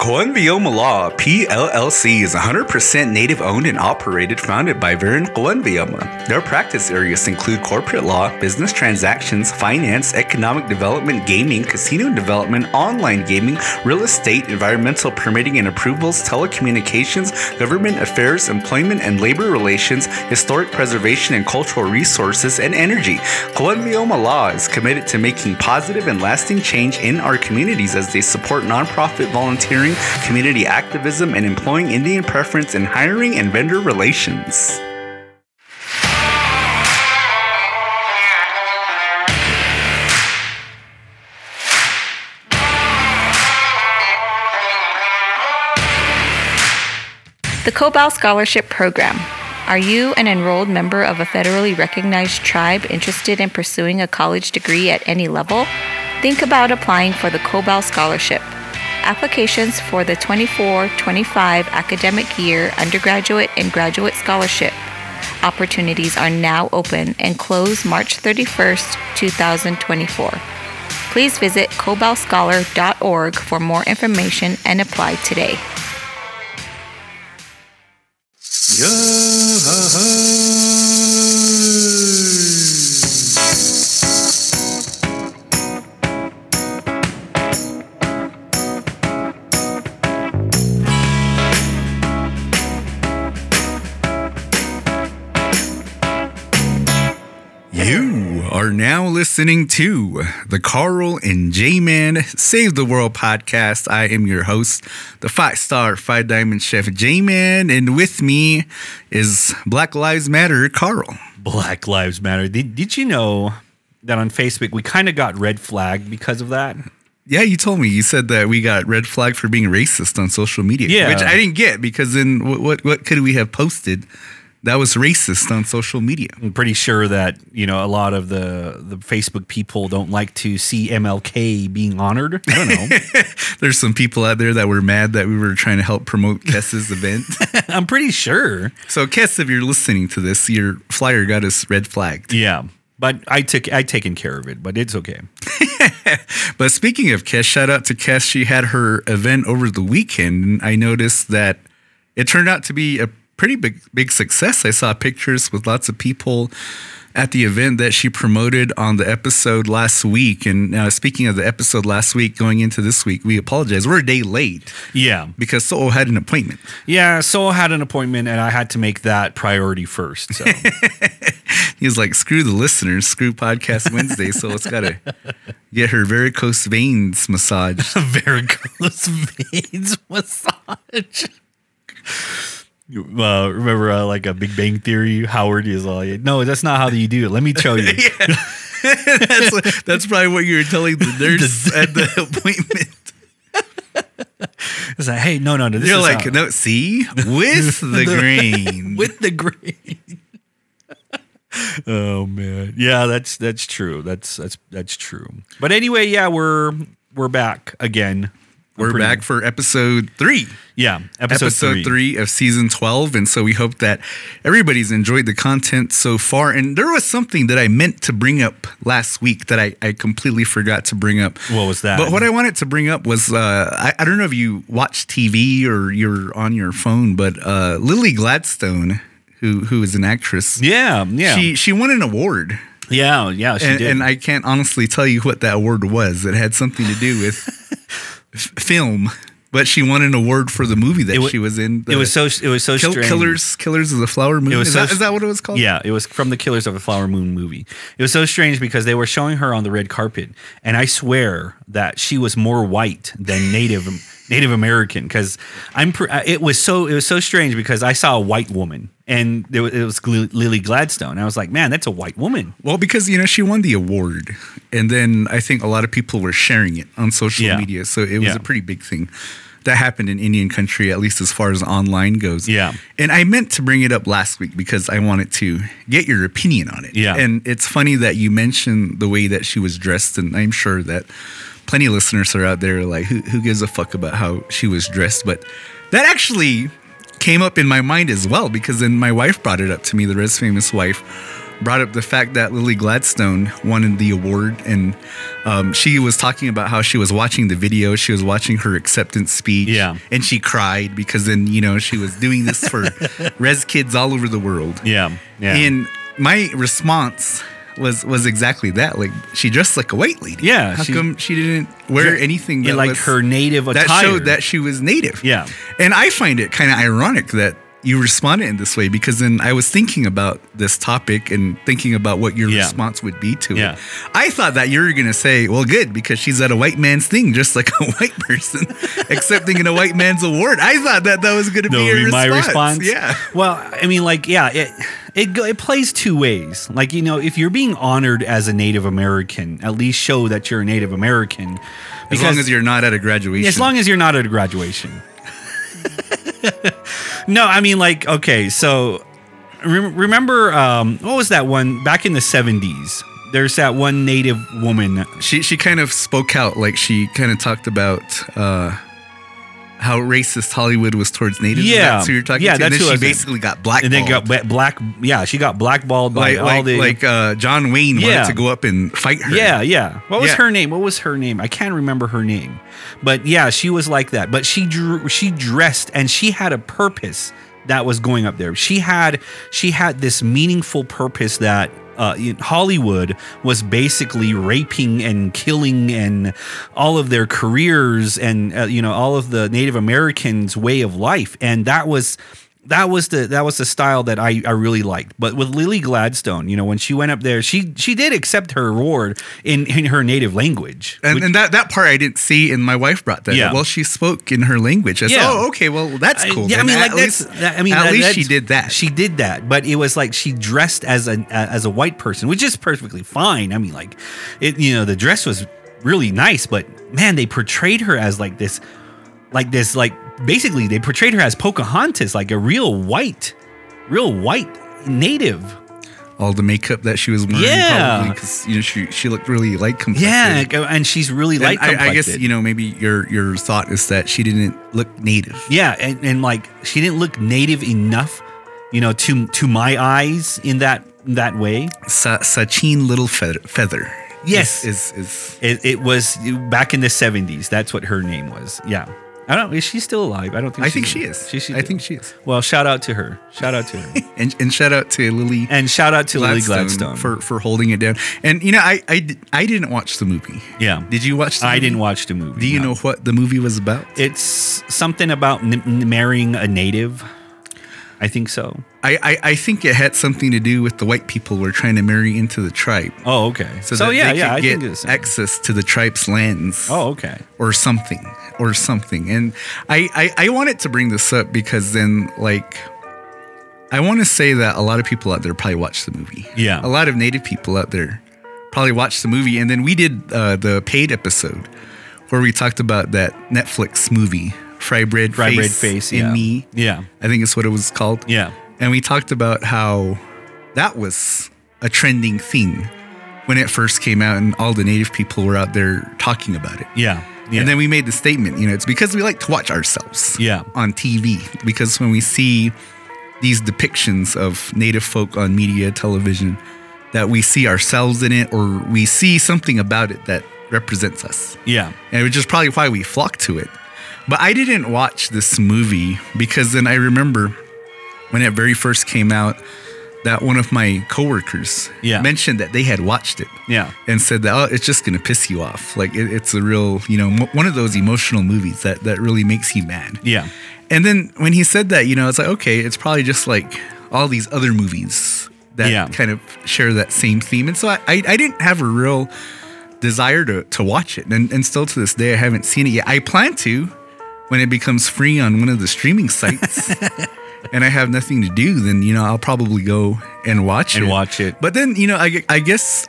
Coenvioma Law PLLC is 100% native owned and operated, founded by Vern Coenvioma. Their practice areas include corporate law, business transactions, finance, economic development, gaming, casino development, online gaming, real estate, environmental permitting and approvals, telecommunications, government affairs, employment and labor relations, historic preservation and cultural resources, and energy. Coenvioma Law is committed to making positive and lasting change in our communities as they support nonprofit volunteering, community activism, and employing Indian preference in hiring and vendor relations. The Cobell Scholarship Program. Are you an enrolled member of a federally recognized tribe interested in pursuing a college degree at any level? Think about applying for the Cobell Scholarship. Applications for the 24 25 academic year undergraduate and graduate scholarship opportunities are now open and close March 31st, 2024. Please visit cobellscholar.org for more information and apply today. You are now listening to the Carl and J Man Save the World podcast. I am your host, the five star, five diamond chef J Man, and with me is Black Lives Matter Carl. Black Lives Matter. Did, did you know that on Facebook we kind of got red flagged because of that? Yeah, you told me. You said that we got red flagged for being racist on social media. Yeah. Which I didn't get because then what, what, what could we have posted that was racist on social media? I'm pretty sure that you know a lot of the the Facebook people don't like to see MLK being honored. I don't know. There's some people out there that were mad that we were trying to help promote Kess's event. I'm pretty sure. So, Kess, if you're listening to this, your flyer got us red flagged. Yeah, but I took I taken care of it. But it's okay. But speaking of Kess, shout out to Kess. She had her event over the weekend. And I noticed that it turned out to be a pretty big big success. I saw pictures with lots of people at the event that she promoted on the episode last week. And uh, speaking of the episode last week, going into this week, we apologize. We're a day late Yeah, because Soul had an appointment. yeah. So I had an appointment, and I had to make that priority first. So He was like, screw the listeners, screw Podcast Wednesday. so it's got to get her varicose veins massaged. varicose veins massage. Uh, remember, uh, like a Big Bang Theory, Howard is all, like, no, that's not how you do it. Let me show you. that's, that's probably what you were telling the nurse at the appointment. It's like, hey, no, no, no. This You're is like, how- no, see, with the green, with the green. oh man, yeah, that's that's true. That's that's that's true. But anyway, yeah, we're we're back again. We're pretty- back for episode three. Yeah, episode, Episode, three. three. of season 12. And so we hope that everybody's enjoyed the content so far. And there was something that I meant to bring up last week that I, I completely forgot to bring up. What was that? But what I wanted to bring up was uh, I, I don't know if you watch TV or you're on your phone, but uh, Lily Gladstone, who who is an actress, Yeah, yeah, she she won an award. yeah, yeah. She and, did. and I can't honestly tell you what that award was. It had something to do with f- film, but she won an award for the movie that It wa- she was in. it was so it was so Kill, strange. Killers, Killers of the Flower Moon. It was is, so that, is that what it was called? Yeah, it was from the Killers of the Flower Moon movie. It was so strange because they were showing her on the red carpet, and I swear that she was more white than Native Native American. Because I'm, it was so it was so strange because I saw a white woman, and there was, it was Lily Gladstone. I was like, man, that's a white woman. Well, because you know she won the award, and then I think a lot of people were sharing it on social Yeah. media, so it was Yeah. a pretty big thing. That happened in Indian country, at least as far as online goes. Yeah. And I meant to bring it up last week because I wanted to get your opinion on it. Yeah. And it's funny that you mentioned the way that she was dressed, and I'm sure that plenty of listeners are out there like, who, who gives a fuck about how she was dressed? But that actually came up in my mind as well because then my wife brought it up to me, the Res Famous wife brought up the fact that Lily Gladstone won the award, and um, she was talking about how she was watching the video, she was watching her acceptance speech, Yeah. and she cried because then you know she was doing this for res kids all over the world. Yeah. Yeah. And my response was was exactly that. Like she dressed like a white lady. Yeah, How she- come she didn't wear anything in that like was- her native attire. that showed that she was native? Yeah. And I find it kind of ironic that you responded in this way because then I was thinking about this topic and thinking about what your Yeah. response would be to Yeah. it. I thought that you were going to say, well, good, because she's at a white man's thing, just like a white person accepting in a white man's award. I thought that that was going to be your be my response. response. Yeah. Well, I mean, like, yeah, it it it plays two ways. Like, you know, if you're being honored as a Native American, at least show that you're a Native American. As long as you're not at a graduation. as long as you're not at a graduation. No, I mean, like, okay, so rem- remember, um, what was that one back in the '70s? There's that one Native woman. she she kind of spoke out like she kind of talked about uh how racist Hollywood was towards natives. Yeah. that's who you're talking Yeah, to. And then who she basically got blackballed. And then got black, yeah, she got blackballed by like all like, the like uh, John Wayne Yeah. wanted to go up and fight her. Yeah, yeah. What was Yeah. her name? What was her name? I can't remember her name. But yeah, she was like that. But she drew she dressed and she had a purpose that was going up there. She had she had this meaningful purpose that uh, Hollywood was basically raping and killing and all of their careers and uh, you know all of the Native Americans' way of life, and that was that was the that was the style that I, I really liked. But with Lily Gladstone, you know, when she went up there, she she did accept her award in, in her native language. And, Which- and that, that part I didn't see, and my wife brought that. Yeah. Well, she spoke in her language. I said, Yeah. oh, okay, well, that's cool. I, yeah, I mean, At like that's. least- that- I mean, at that- least she did that. She did that, but it was like she dressed as a as a white person, which is perfectly fine. I mean, like it. You know, the dress was really nice, but man, they portrayed her as like this, like this, like basically they portrayed her as Pocahontas, like a real white, real white native. all the makeup that she was wearing, Yeah. because you know she she looked really light complected. Yeah, uh, and she's really light I, I guess you know maybe your your thought is that she didn't look native. Yeah, and, and like she didn't look native enough, you know, to to my eyes in that that way. Sa- Sacheen Littlefeather. feather Yes. is is, is It, it was back in the seventies. That's what her name was. Yeah, I don't. Know, is she still alive? I don't think. I think she's- she is. She, she, I think she is. Well, shout out to her. Shout out to her, And and shout out to Lily and shout out to Lily Gladstone. for for holding it down. And you know I I, I didn't watch the movie. yeah, Did you watch? the I movie? didn't watch the movie. Do you no. know what the movie was about? It's something about n- marrying a native. I think so. I, I I think it had something to do with the white people were trying to marry into the tribe. Oh, okay. So, that yeah, yeah, I get access to the tribe's lands. oh, okay. or something or something and I, I i wanted to bring this up because then like i want to say that a lot of people out there probably watched the movie Yeah. a lot of native people out there probably watched the movie and then we did uh, the paid episode where we talked about that netflix movie fry bread Fry face, bread face. in Yeah. me Yeah. i think it's what it was called Yeah. And we talked about how that was a trending thing when it first came out and all the native people were out there talking about it Yeah. Yeah. and then we made the statement, you know, it's because we like to watch ourselves Yeah. on TV. Because when we see these depictions of native folk on media, television, that we see ourselves in it or we see something about it that represents us. yeah. And which is probably why we flock to it. But I didn't watch this movie because then I remember when it very first came out that one of my coworkers Yeah. mentioned that they had watched it Yeah. and said that oh, it's just gonna piss you off. Like it, it's a real, you know, one of those emotional movies that that really makes you mad. Yeah. And then when he said that, you know, it's like okay, it's probably just like all these other movies that Yeah. kind of share that same theme. And so I, I, I didn't have a real desire to to watch it, and and still to this day I haven't seen it yet. I plan to when it becomes free on one of the streaming sites. And I have nothing to do, then you know I'll probably go and watch And it. watch it. But then you know, I, I guess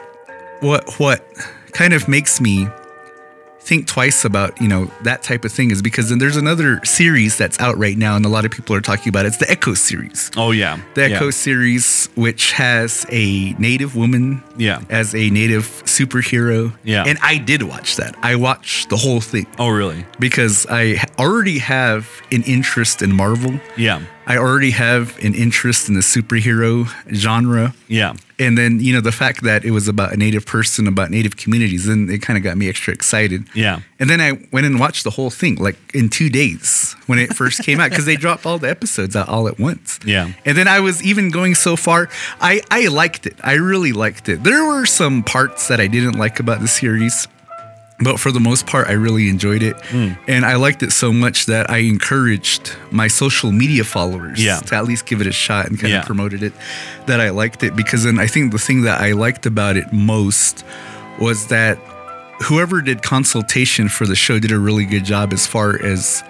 what what kind of makes me think twice about you know that type of thing is because then there's another series that's out right now, and a lot of people are talking about it. It's the Echo series. Oh yeah. The yeah. Echo series, which has a native woman Yeah. as a native superhero. Yeah. And I did watch that. I watched the whole thing Oh really? because I already have an interest in Marvel. Yeah. I already have an interest in the superhero genre. Yeah. And then, you know, the fact that it was about a native person, about native communities, then it kind of got me extra excited. Yeah. And then I went and watched the whole thing like in two days when it first came out because they dropped all the episodes out all at once. Yeah. And then I was even going so far, I, I liked it. I really liked it. There were some parts that I didn't like about the series. But for the most part, I really enjoyed it. Hmm. And I liked it so much that I encouraged my social media followers Yeah. to at least give it a shot and kind Yeah. of promoted it that I liked it. Because then I think the thing that I liked about it most was that whoever did consultation for the show did a really good job as far as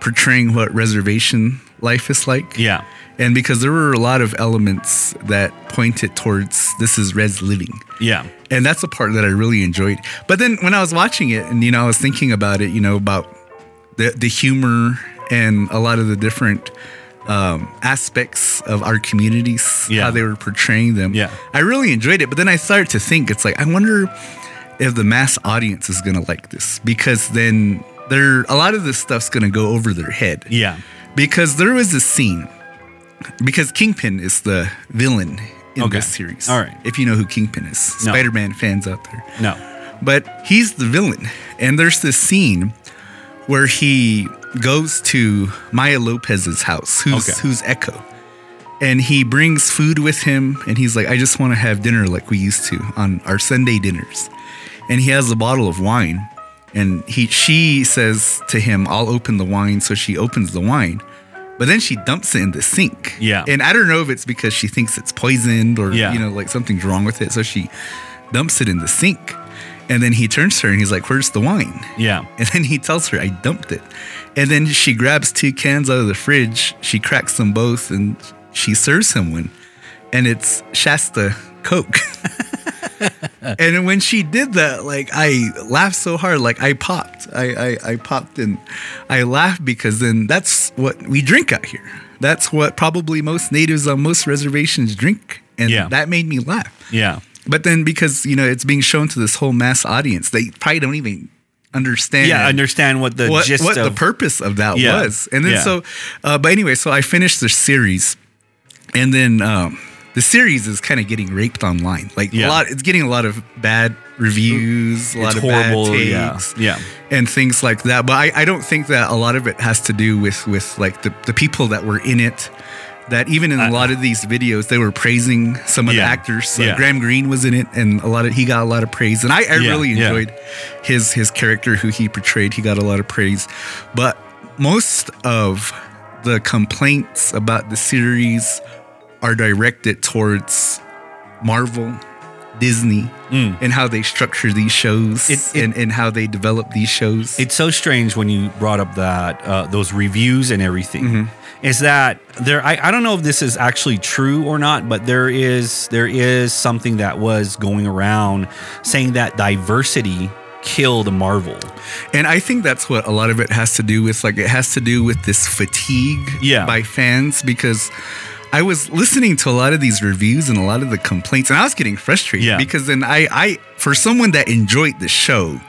portraying what reservation life is like. Yeah. And because there were a lot of elements that pointed towards this is res living. Yeah. And that's the part that I really enjoyed. But then when I was watching it and, you know, I was thinking about it, you know, about the, the humor and a lot of the different um, aspects of our communities, Yeah. how they were portraying them. Yeah. I really enjoyed it. But then I started to think, it's like, I wonder if the mass audience is going to like this because then there, a lot of this stuff's going to go over their head Yeah. because there was a scene because Kingpin is the villain in Okay. this series. All right. If you know who Kingpin is, No. Spider-Man fans out there. No. But he's the villain. And there's this scene where he goes to Maya Lopez's house, who's Okay. who's Echo. And he brings food with him and he's like, I just want to have dinner like we used to on our Sunday dinners. And he has a bottle of wine. And he she says to him, I'll open the wine. So she opens the wine. But then she dumps it in the sink. Yeah. And I don't know if it's because she thinks it's poisoned or Yeah. you know, like something's wrong with it. So she dumps it in the sink. And then he turns to her and he's like, Where's the wine? Yeah. And then he tells her, I dumped it. And then she grabs two cans out of the fridge. She cracks them both and she serves him one. And it's Shasta Coke. and when she did that, like I laughed so hard, like I popped. I, I, I popped and I laughed because then that's what we drink out here. That's what probably most natives on most reservations drink. And Yeah. that made me laugh. Yeah. But then because, you know, it's being shown to this whole mass audience, they probably don't even understand Yeah. Understand what the what, gist what the purpose of that Yeah. was. And then Yeah. so, uh, but anyway, so I finished the series, and then um, the series is kind of getting raped online. Like Yeah. a lot, it's getting a lot of bad reviews, a lot It's of horrible, bad takes, Yeah. and things like that. But I, I don't think that a lot of it has to do with with like the the people that were in it. That even in a lot of these videos, they were praising some of Yeah. the actors. Yeah. Graham Greene was in it, and a lot of he got a lot of praise, and I, I Yeah, really yeah. enjoyed his his character who he portrayed. He got a lot of praise, but most of the complaints about the series are directed towards Marvel, Disney, and how they structure these shows Mm. It- it- and, and how they develop these shows. It's so strange when you brought up that uh, those reviews and everything. Mm-hmm. Is that there? I, I don't know if this is actually true or not, but there is there is something that was going around saying that diversity killed Marvel. And I think that's what a lot of it has to do with. Like, it has to do with this fatigue Yeah. by fans because I was listening to a lot of these reviews and a lot of the complaints, and I was getting frustrated Yeah. because then I, I, for someone that enjoyed the show,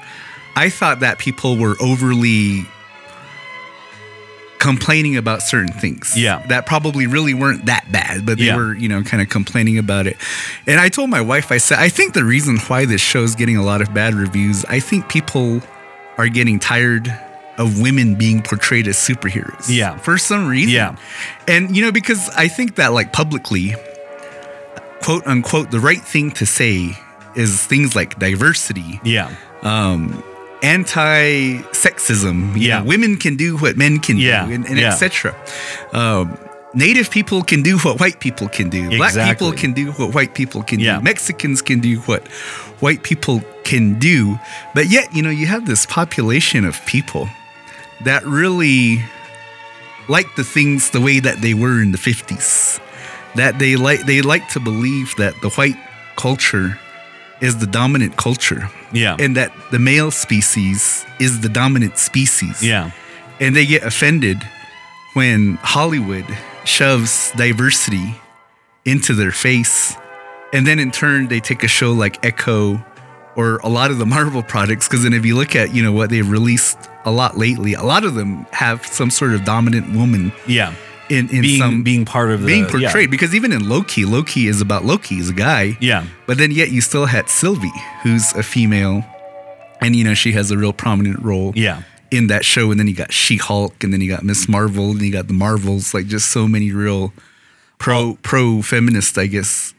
I thought that people were overly complaining about certain things. Yeah. That probably really weren't that bad, but they Yeah. were, you know, kind of complaining about it. And I told my wife, I said, I think the reason why this show's getting a lot of bad reviews, I think people are getting tired of women being portrayed as superheroes. Yeah. For some reason. Yeah. And, you know, because I think that, like, publicly, quote unquote, the right thing to say is things like diversity, Yeah. Um, anti-sexism. Yeah. know, women can do what men can Yeah. do, and, and Yeah. etc. Um, Native people can do what white people can do. Black people can do what white people can Yeah. do. Mexicans can do what white people can do. But yet, you know, you have this population of people that really like the things the way that they were in the 50s. That they like they like to believe that the white culture is the dominant culture Yeah. and that the male species is the dominant species. yeah. And they get offended when Hollywood shoves diversity into their face. And then in turn, they take a show like Echo or a lot of the Marvel products. Because then if you look at, you know, what they've released a lot lately, a lot of them have some sort of dominant woman Yeah. in in being some being part of the being yeah. portrayed because even in Loki, Loki is about Loki, he's a guy. Yeah. But then yet you still had Sylvie, who's a female, and you know she has a real prominent role. Yeah. In that show, and then you got She Hulk, and then you got Miss Marvel, and you got the Marvels, like just so many real pro pro feminist, I guess,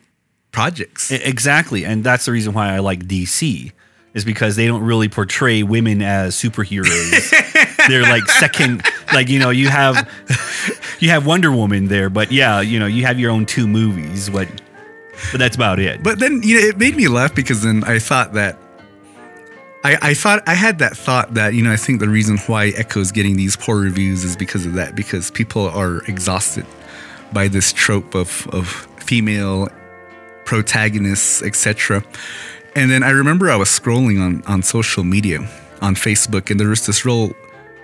projects. Exactly, and that's the reason why I like DC is because they don't really portray women as superheroes. They're like second, like you know, you have you have Wonder Woman there, but yeah, you know, you have your own two movies, but but that's about it. But then you know it made me laugh because then I thought that I, I thought I had that thought that you know I think the reason why Echo's getting these poor reviews is because of that because people are exhausted by this trope of of female protagonists etc. And then I remember I was scrolling on on social media on Facebook and there was this real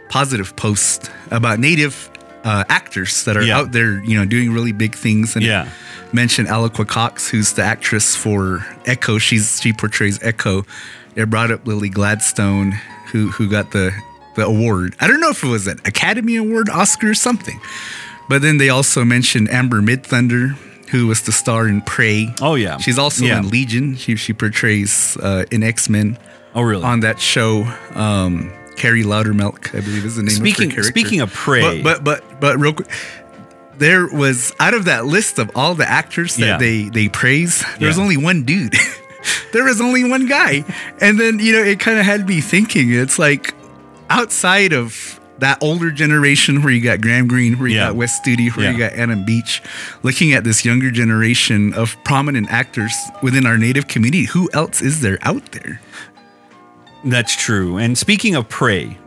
positive post about native uh, actors that are Yeah. out there you know doing really big things and Yeah. mentioned Alaqua Cox, who's the actress for Echo. She's she portrays Echo. They brought up Lily Gladstone, who who got the the award. I don't know if it was an Academy Award, Oscar, or something. But then they also mentioned Amber Midthunder, who was the star in Prey. Oh, yeah. she's also Yeah. in Legion. She she portrays uh, in X Men oh really? on that show. Um, Kerry Loudermilk, I believe, is the name Speaking- of her character. speaking of Prey- but but but, but real quick, there was out of that list of all the actors that Yeah. they they praise, there was Yeah. only one dude. there was only one guy, and then you know it kind of had me thinking. It's like outside of that older generation where you got Graham Greene, where you Yeah. got Wes Studi, where you got Adam Beach, looking at this younger generation of prominent actors within our native community. Who else is there out there? that's true. And speaking of Prey,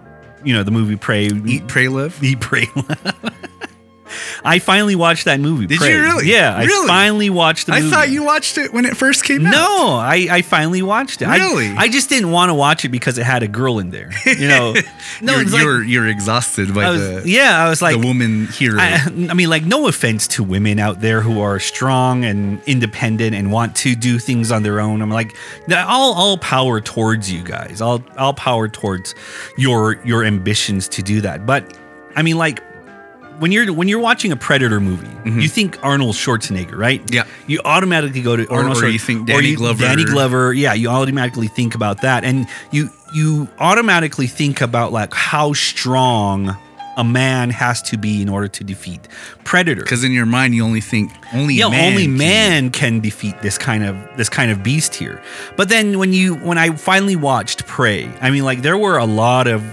you know the movie Prey, Eat, pray, love. Eat, Pray. I finally watched that movie. Did Prey. you really? Yeah, I Really? finally watched the movie. I thought you watched it when it first came out. No, I, I finally watched it. I- Really? I, just didn't want to watch it because it had a girl in there. You know, no, you're, like, you're, you're exhausted by was, the, yeah, I was like, the woman hero. I, I mean, like, no offense to women out there who are strong and independent and want to do things on their own. I'm like, all all power towards you guys. All all power towards your your ambitions to do that. But I mean, like. When you're when you're watching a Predator movie, you think Arnold Schwarzenegger, right? Mm-hmm. Yeah. You automatically go to Or- Arnold or you think Danny Glover. Danny Glover, yeah. You automatically think about that, and you you automatically think about like how strong a man has to be in order to defeat Predator. Because in your mind, you only think only Yeah, man only can- man can defeat this kind of this kind of beast here. But then when you when I finally watched Prey, I mean like there were a lot of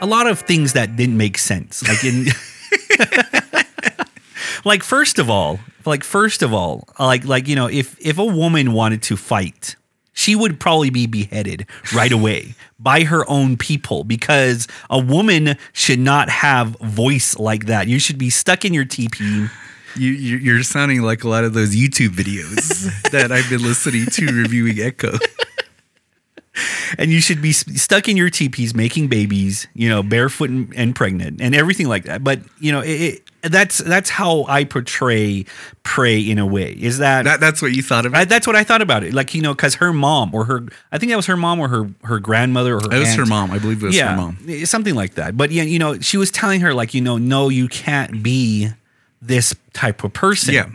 a lot of things that didn't make sense. Like in like first of all, like first of all, like like you know, if if a woman wanted to fight, she would probably be beheaded right away by her own people because a woman should not have voice like that. You should be stuck in your teepee. You, you, you're sounding like a lot of those YouTube videos that I've been listening to reviewing Echo. and you should be stuck in your teepees making babies, you know, barefoot and, and pregnant and everything like that. But you know, it, it, that's that's how I portray prey in a way. Is that, That, that's what you thought about? I, that's what I thought about it. Like you know, because her mom or her, I think that was her mom or her her grandmother or her. it was her mom. I believe it was yeah, her mom. eh, something like that. But yeah, you know, she was telling her like, you know, no, you can't be this type of person. Yeah.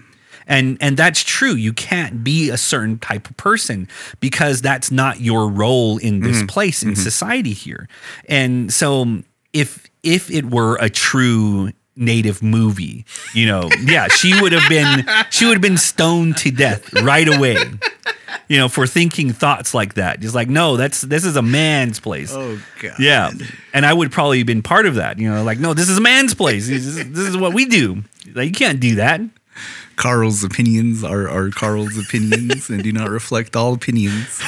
And and that's true. You can't be a certain type of person because that's not your role in this Mm-hmm. place in society here. And so um, if if it were a true native movie, you know, yeah, she would have been she would have been stoned to death right away. You know, for thinking thoughts like that. Just like, no, that's this is a man's place. Oh, God. Yeah. And I would probably have been part of that. You know, like, no, this is a man's place. This is, this is what we do. Like, you can't do that. Carl's opinions are, are Carl's opinions and do not reflect all opinions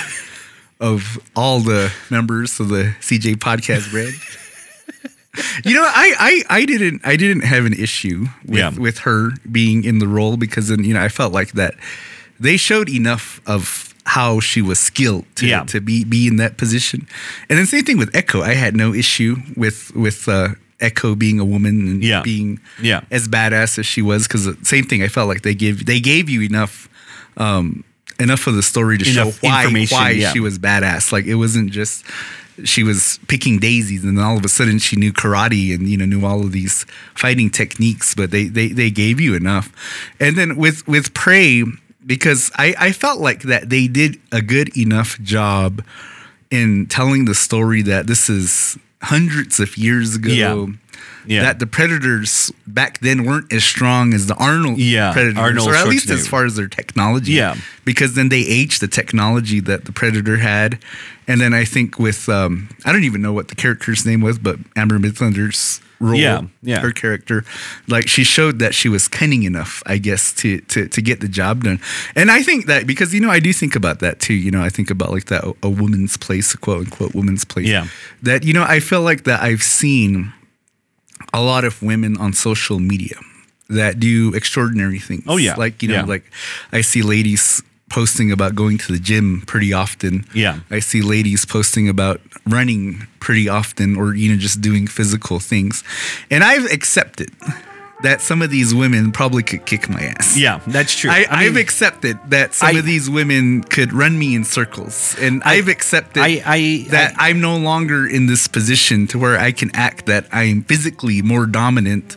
of all the members of the CJ podcast brand. You know, I, I I didn't I didn't have an issue with, Yeah. with her being in the role because then you know I felt like that they showed enough of how she was skilled to, Yeah. to be be in that position. And then same thing with Echo. I had no issue with with uh, Echo being a woman and Yeah. being Yeah. as badass as she was because the same thing. I felt like they gave they gave you enough um, enough of the story to Enough show why why yeah. she was badass. Like it wasn't just she was picking daisies and then all of a sudden she knew karate and you know knew all of these fighting techniques, but they they, they gave you enough. And then with with Prey, because I, I felt like that they did a good enough job in telling the story that this is hundreds of years ago. Yeah. Yeah. That the predators back then weren't as strong as the Arnold Yeah, predators, Arnold or at least as far as their technology. Yeah. because then they aged the technology that the predator had, and then I think with um, I don't even know what the character's name was, but Amber Midthunder's role, Yeah, yeah. her character, like she showed that she was cunning enough, I guess, to to to get the job done. And I think that because you know I do think about that too. You know, I think about like that a woman's place, a quote unquote woman's place. Yeah. that you know I feel like that I've seen a lot of women on social media that do extraordinary things. Oh, yeah. like you know, Yeah. like I see ladies posting about going to the gym pretty often. Yeah. I see ladies posting about running pretty often, or you know, just doing physical things, and I've accepted that some of these women probably could kick my ass. Yeah, that's true. I, I I've accepted that some I- of these women could run me in circles, and I, have accepted I- I- that I, am no longer in this position to where I can act that I'm physically more dominant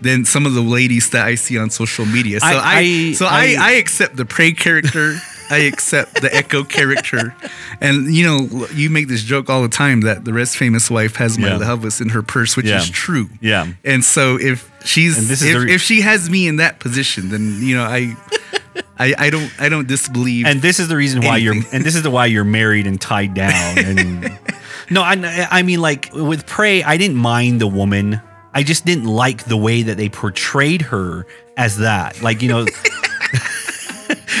than some of the ladies that I see on social media. So I- I, so I, I- I accept the prey character. I accept the Echo character, and you know you make this joke all the time that the rest famous wife has my Yeah. In her purse, which Yeah. is true. Yeah. And so if she's if, re- if she has me in that position, then you know I, I I don't I don't disbelieve. and this is the reason why you're and this is the why you're married and tied down and no I, I mean like with prey i didn't mind the woman i just didn't like the way that they portrayed her as that like you know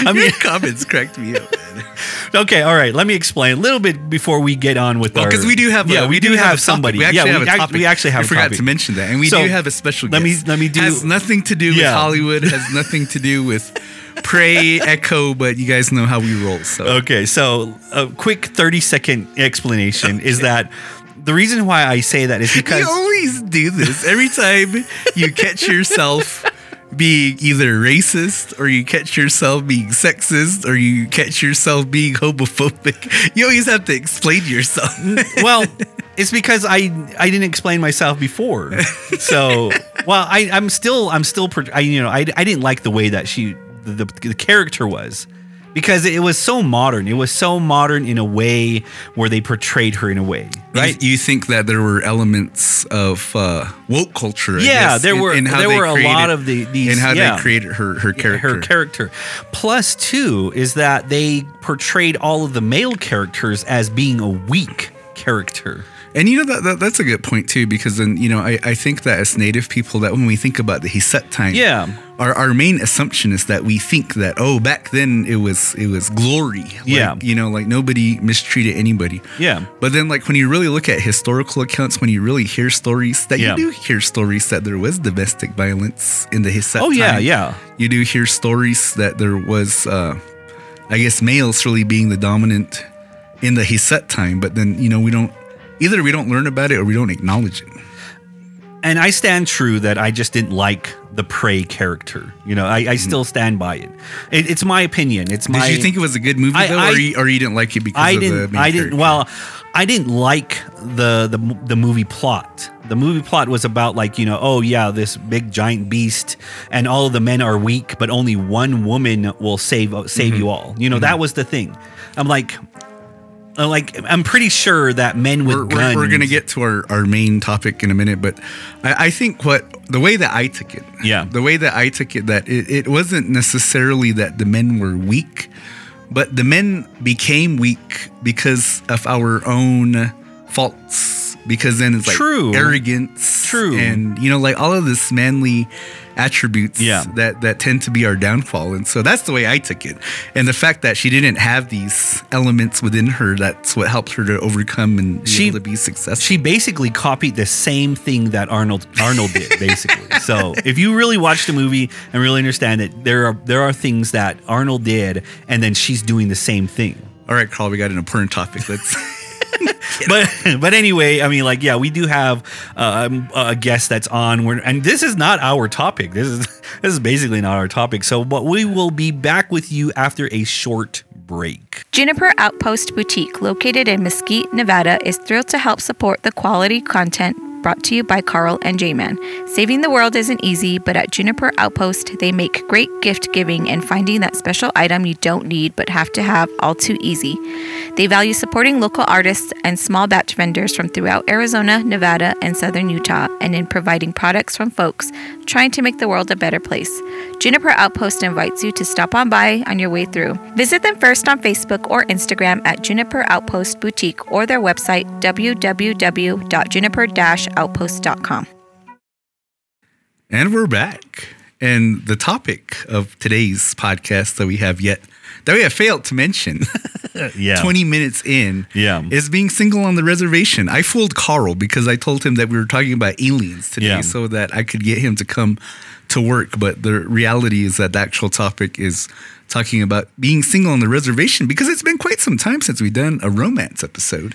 i mean your comments cracked me up. man. okay all right let me explain a little bit before we get on with Well, our because we do have yeah a, we, do, have, topic. somebody We actually yeah have we, a act- topic. we actually have I forgot topic. to mention that, and we So, do have a special. let me- let me do- has nothing to do with Yeah. Hollywood. Has nothing to do with Prey Echo, but you guys know how we roll. So Okay, so a quick 30 second explanation is that the reason why I say that is because you always do this every time you catch yourself being either racist or you catch yourself being sexist or you catch yourself being homophobic. You always have to explain yourself. well, it's because I I didn't explain myself before. So, well, I I'm still I'm still I you know I, I didn't like the way that she the, the character was because it was so modern. It was so modern in a way where they portrayed her in a way, right? Right? You, think that there were elements of uh, woke culture? I Yeah, guess, there in- were- in how there were a lot of the- these- and how yeah. they created her her character. her character. Plus, two is that they portrayed all of the male characters as being a weak character. And you know that, that that's a good point too, because then you know I, I think that as Native people, that when we think about the Hisat time, Yeah. our, our main assumption is that we think that oh back then it was it was glory, Like, Yeah. you know like nobody mistreated anybody, Yeah. But then like when you really look at historical accounts, when you really hear stories, that Yeah. you do hear stories that there was domestic violence in the Hisat. Oh, yeah, time. yeah. You do hear stories that there was, uh, I guess, males really being the dominant in the Hisat time, but then you know we don't either we don't learn about it or we don't acknowledge it. And I stand true that I just didn't like the prey character. You know, I, I still stand by it. it. It's my opinion. It's my. Mm-hmm. Did you think it was a good movie I- though, I- or, you, or you didn't like it because I of the didn't. main I didn't. character? Well, I didn't like the the the movie plot. The movie plot was about like you know, oh yeah, this big giant beast, and all of the men are weak, but only one woman will save save Mm-hmm. you all. You know, that was the thing. I'm like, Uh, like I'm pretty sure that men with we're, guns. we're, we're gonna get to our, our main topic in a minute, but I, I think what the way that I took it, Yeah. the way that I took it, that it, it wasn't necessarily that the men were weak, but the men became weak because of our own faults. Because then it's like True. arrogance, True. and you know, like all of this manly attributes Yeah. that that tend to be our downfall. And so that's the way I took it. And the fact that she didn't have these elements within her, that's what helped her to overcome and be She- able to be successful. she basically copied the same thing that Arnold Arnold did, basically. so if you really watch the movie and really understand it, there are there are things that Arnold did, and then she's doing the same thing. All right, Carl, we got an important topic. Let's but but anyway, I mean, like, yeah, we do have um, a guest that's on. We're, and this is not our topic. This is this is basically not our topic. So, but we will be back with you after a short break. Juniper Outpost Boutique, located in Mesquite, Nevada, is thrilled to help support the quality content brought to you by Carl and J-Man. Saving the world isn't easy, but at Juniper Outpost, they make great gift giving and finding that special item you don't need but have to have all too easy. They value supporting local artists and small batch vendors from throughout Arizona, Nevada, and southern Utah, and in providing products from folks trying to make the world a better place. Juniper Outpost invites you to stop on by on your way through. Visit them first on Facebook or Instagram at Juniper Outpost Boutique or their website www.juniper-outpost.com. And we're back. And the topic of today's podcast that we have yet that we have failed to mention Yeah. 20 minutes in Yeah. is being single on the reservation. I fooled Carl because I told him that we were talking about aliens today Yeah. so that I could get him to come to work. But the reality is that the actual topic is talking about being single on the reservation because it's been quite some time since we've done a romance episode.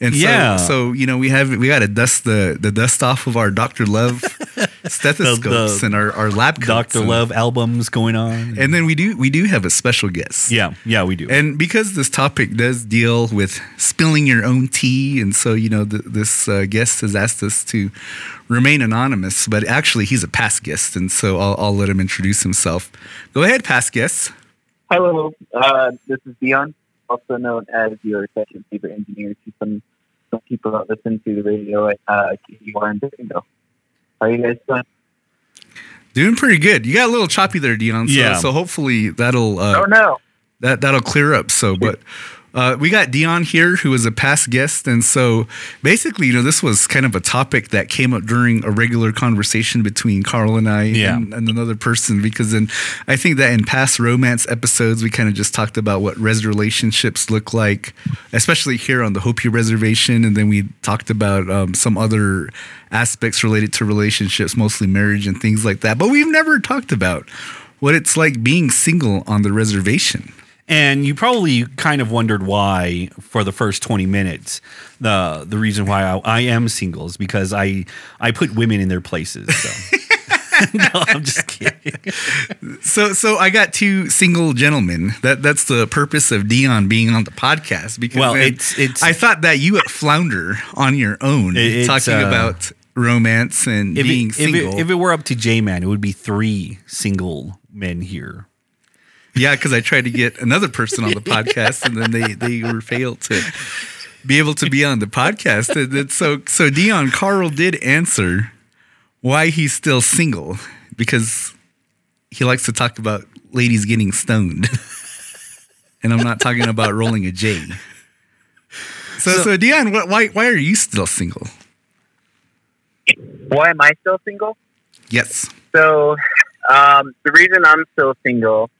And so, Yeah. so you know, we have we got to dust the the dust off of our Dr. Love stethoscopes the and our, our lab coats Dr. Love albums going on. And then we do we do have a special guest. yeah, yeah, we do. And because this topic does deal with spilling your own tea, and so you know th- this uh, guest has asked us to remain anonymous, but actually he's a past guest, and so I'll, I'll let him introduce himself. Go ahead, past guest. Hello, uh, this is Dion, also known as your session fever engineer to some some people that listen to the radio at uh, KUR in Bingo. How are you guys doing? Doing pretty good. You got a little choppy there, Dion. So, Yeah. so hopefully that'll uh, oh no, that that'll clear up. So, but uh, we got Dion here, who is a past guest, and so basically, you know, this was kind of a topic that came up during a regular conversation between Carl and I Yeah. and, and another person. Because then I think that in past romance episodes, we kind of just talked about what res relationships look like, especially here on the Hopi Reservation, and then we talked about um, some other aspects related to relationships, mostly marriage and things like that. But we've never talked about what it's like being single on the reservation. And you probably kind of wondered why, for the first twenty minutes, the the reason why I, I am single is because I I put women in their places. So. no, I'm just kidding. So, so I got two single gentlemen. That that's the purpose of Dion being on the podcast. Because Well, man, it's- it's- I thought that you would flounder on your own It- talking uh, about romance and If being it, if, single. it, if it were up to J Man, it would be three single men here. Yeah, because I tried to get another person on the podcast, and then they they were failed to be able to be on the podcast. And so so Dion Carl did answer why he's still single because he likes to talk about ladies getting stoned. and I'm not talking about rolling a J. So, so, Dion, why why are you still single? why am I still single? Yes. So, um, the reason I'm still single,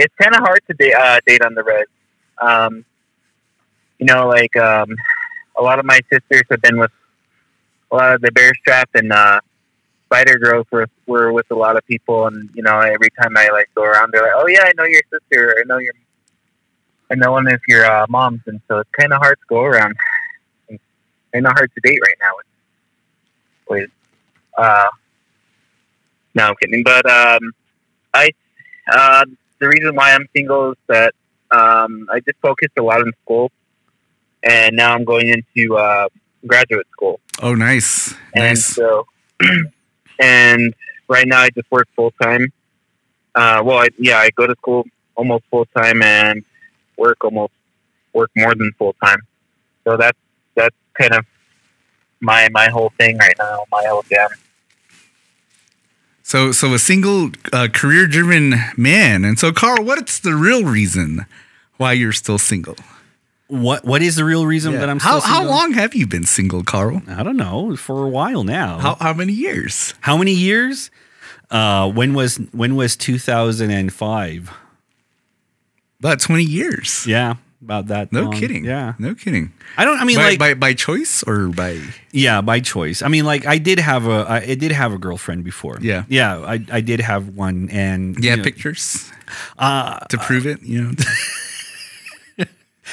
it's kind of hard to date, uh, date on the res. Um, you know, like um, a lot of my sisters have been with a lot of the Bear Strap and uh, Spider Girls were, were with a lot of people, and you know, every time I like go around, they're like, "Oh yeah, I know your sister. I know your, I know one of your uh, moms," and so it's kind of hard to go around. It's kind of hard to date right now with, with uh, no, I'm kidding. But um, I, uh, the reason why I'm single is that um, I just focused a lot in school, and now I'm going into uh, graduate school. Oh, nice. And Nice. so, and right now I just work full time. Uh, well, I, yeah, I go to school almost full time and work almost work more than full time. So that's that's kind of my my whole thing right now. My whole jam. So, so a single, uh, career-driven man. And so, Carl, what's the real reason why you're still single? What What is the real reason that I'm how still how long have you been single, Carl? I don't know. For a while now. How how many years? How many years? Uh, when was when was 2005? About twenty years. Yeah, about that. No long. kidding. Yeah, No kidding. I don't. I mean, by, like, by by choice or by yeah, by choice. I mean, like, I did have a, I, I did have a girlfriend before. Yeah. yeah, I, I did have one, and yeah you know, pictures uh, to prove it. You know.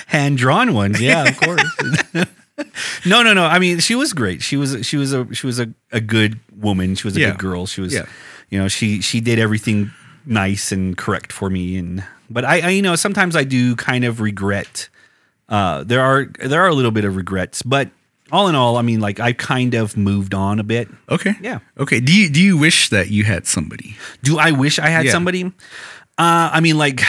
hand drawn ones. Yeah, of course. no, no, no. I mean, she was great. She was she was a she was a, a good woman. She was a Yeah. good girl. She was, Yeah. you know, she she did everything nice and correct for me. And but I, I you know, sometimes I do kind of regret. Uh, there are there are a little bit of regrets, but all in all, I mean, like I kind of moved on a bit. Okay. Yeah. Okay. Do you do you wish that you had somebody? Do I wish I had Yeah. somebody? Uh, I mean, like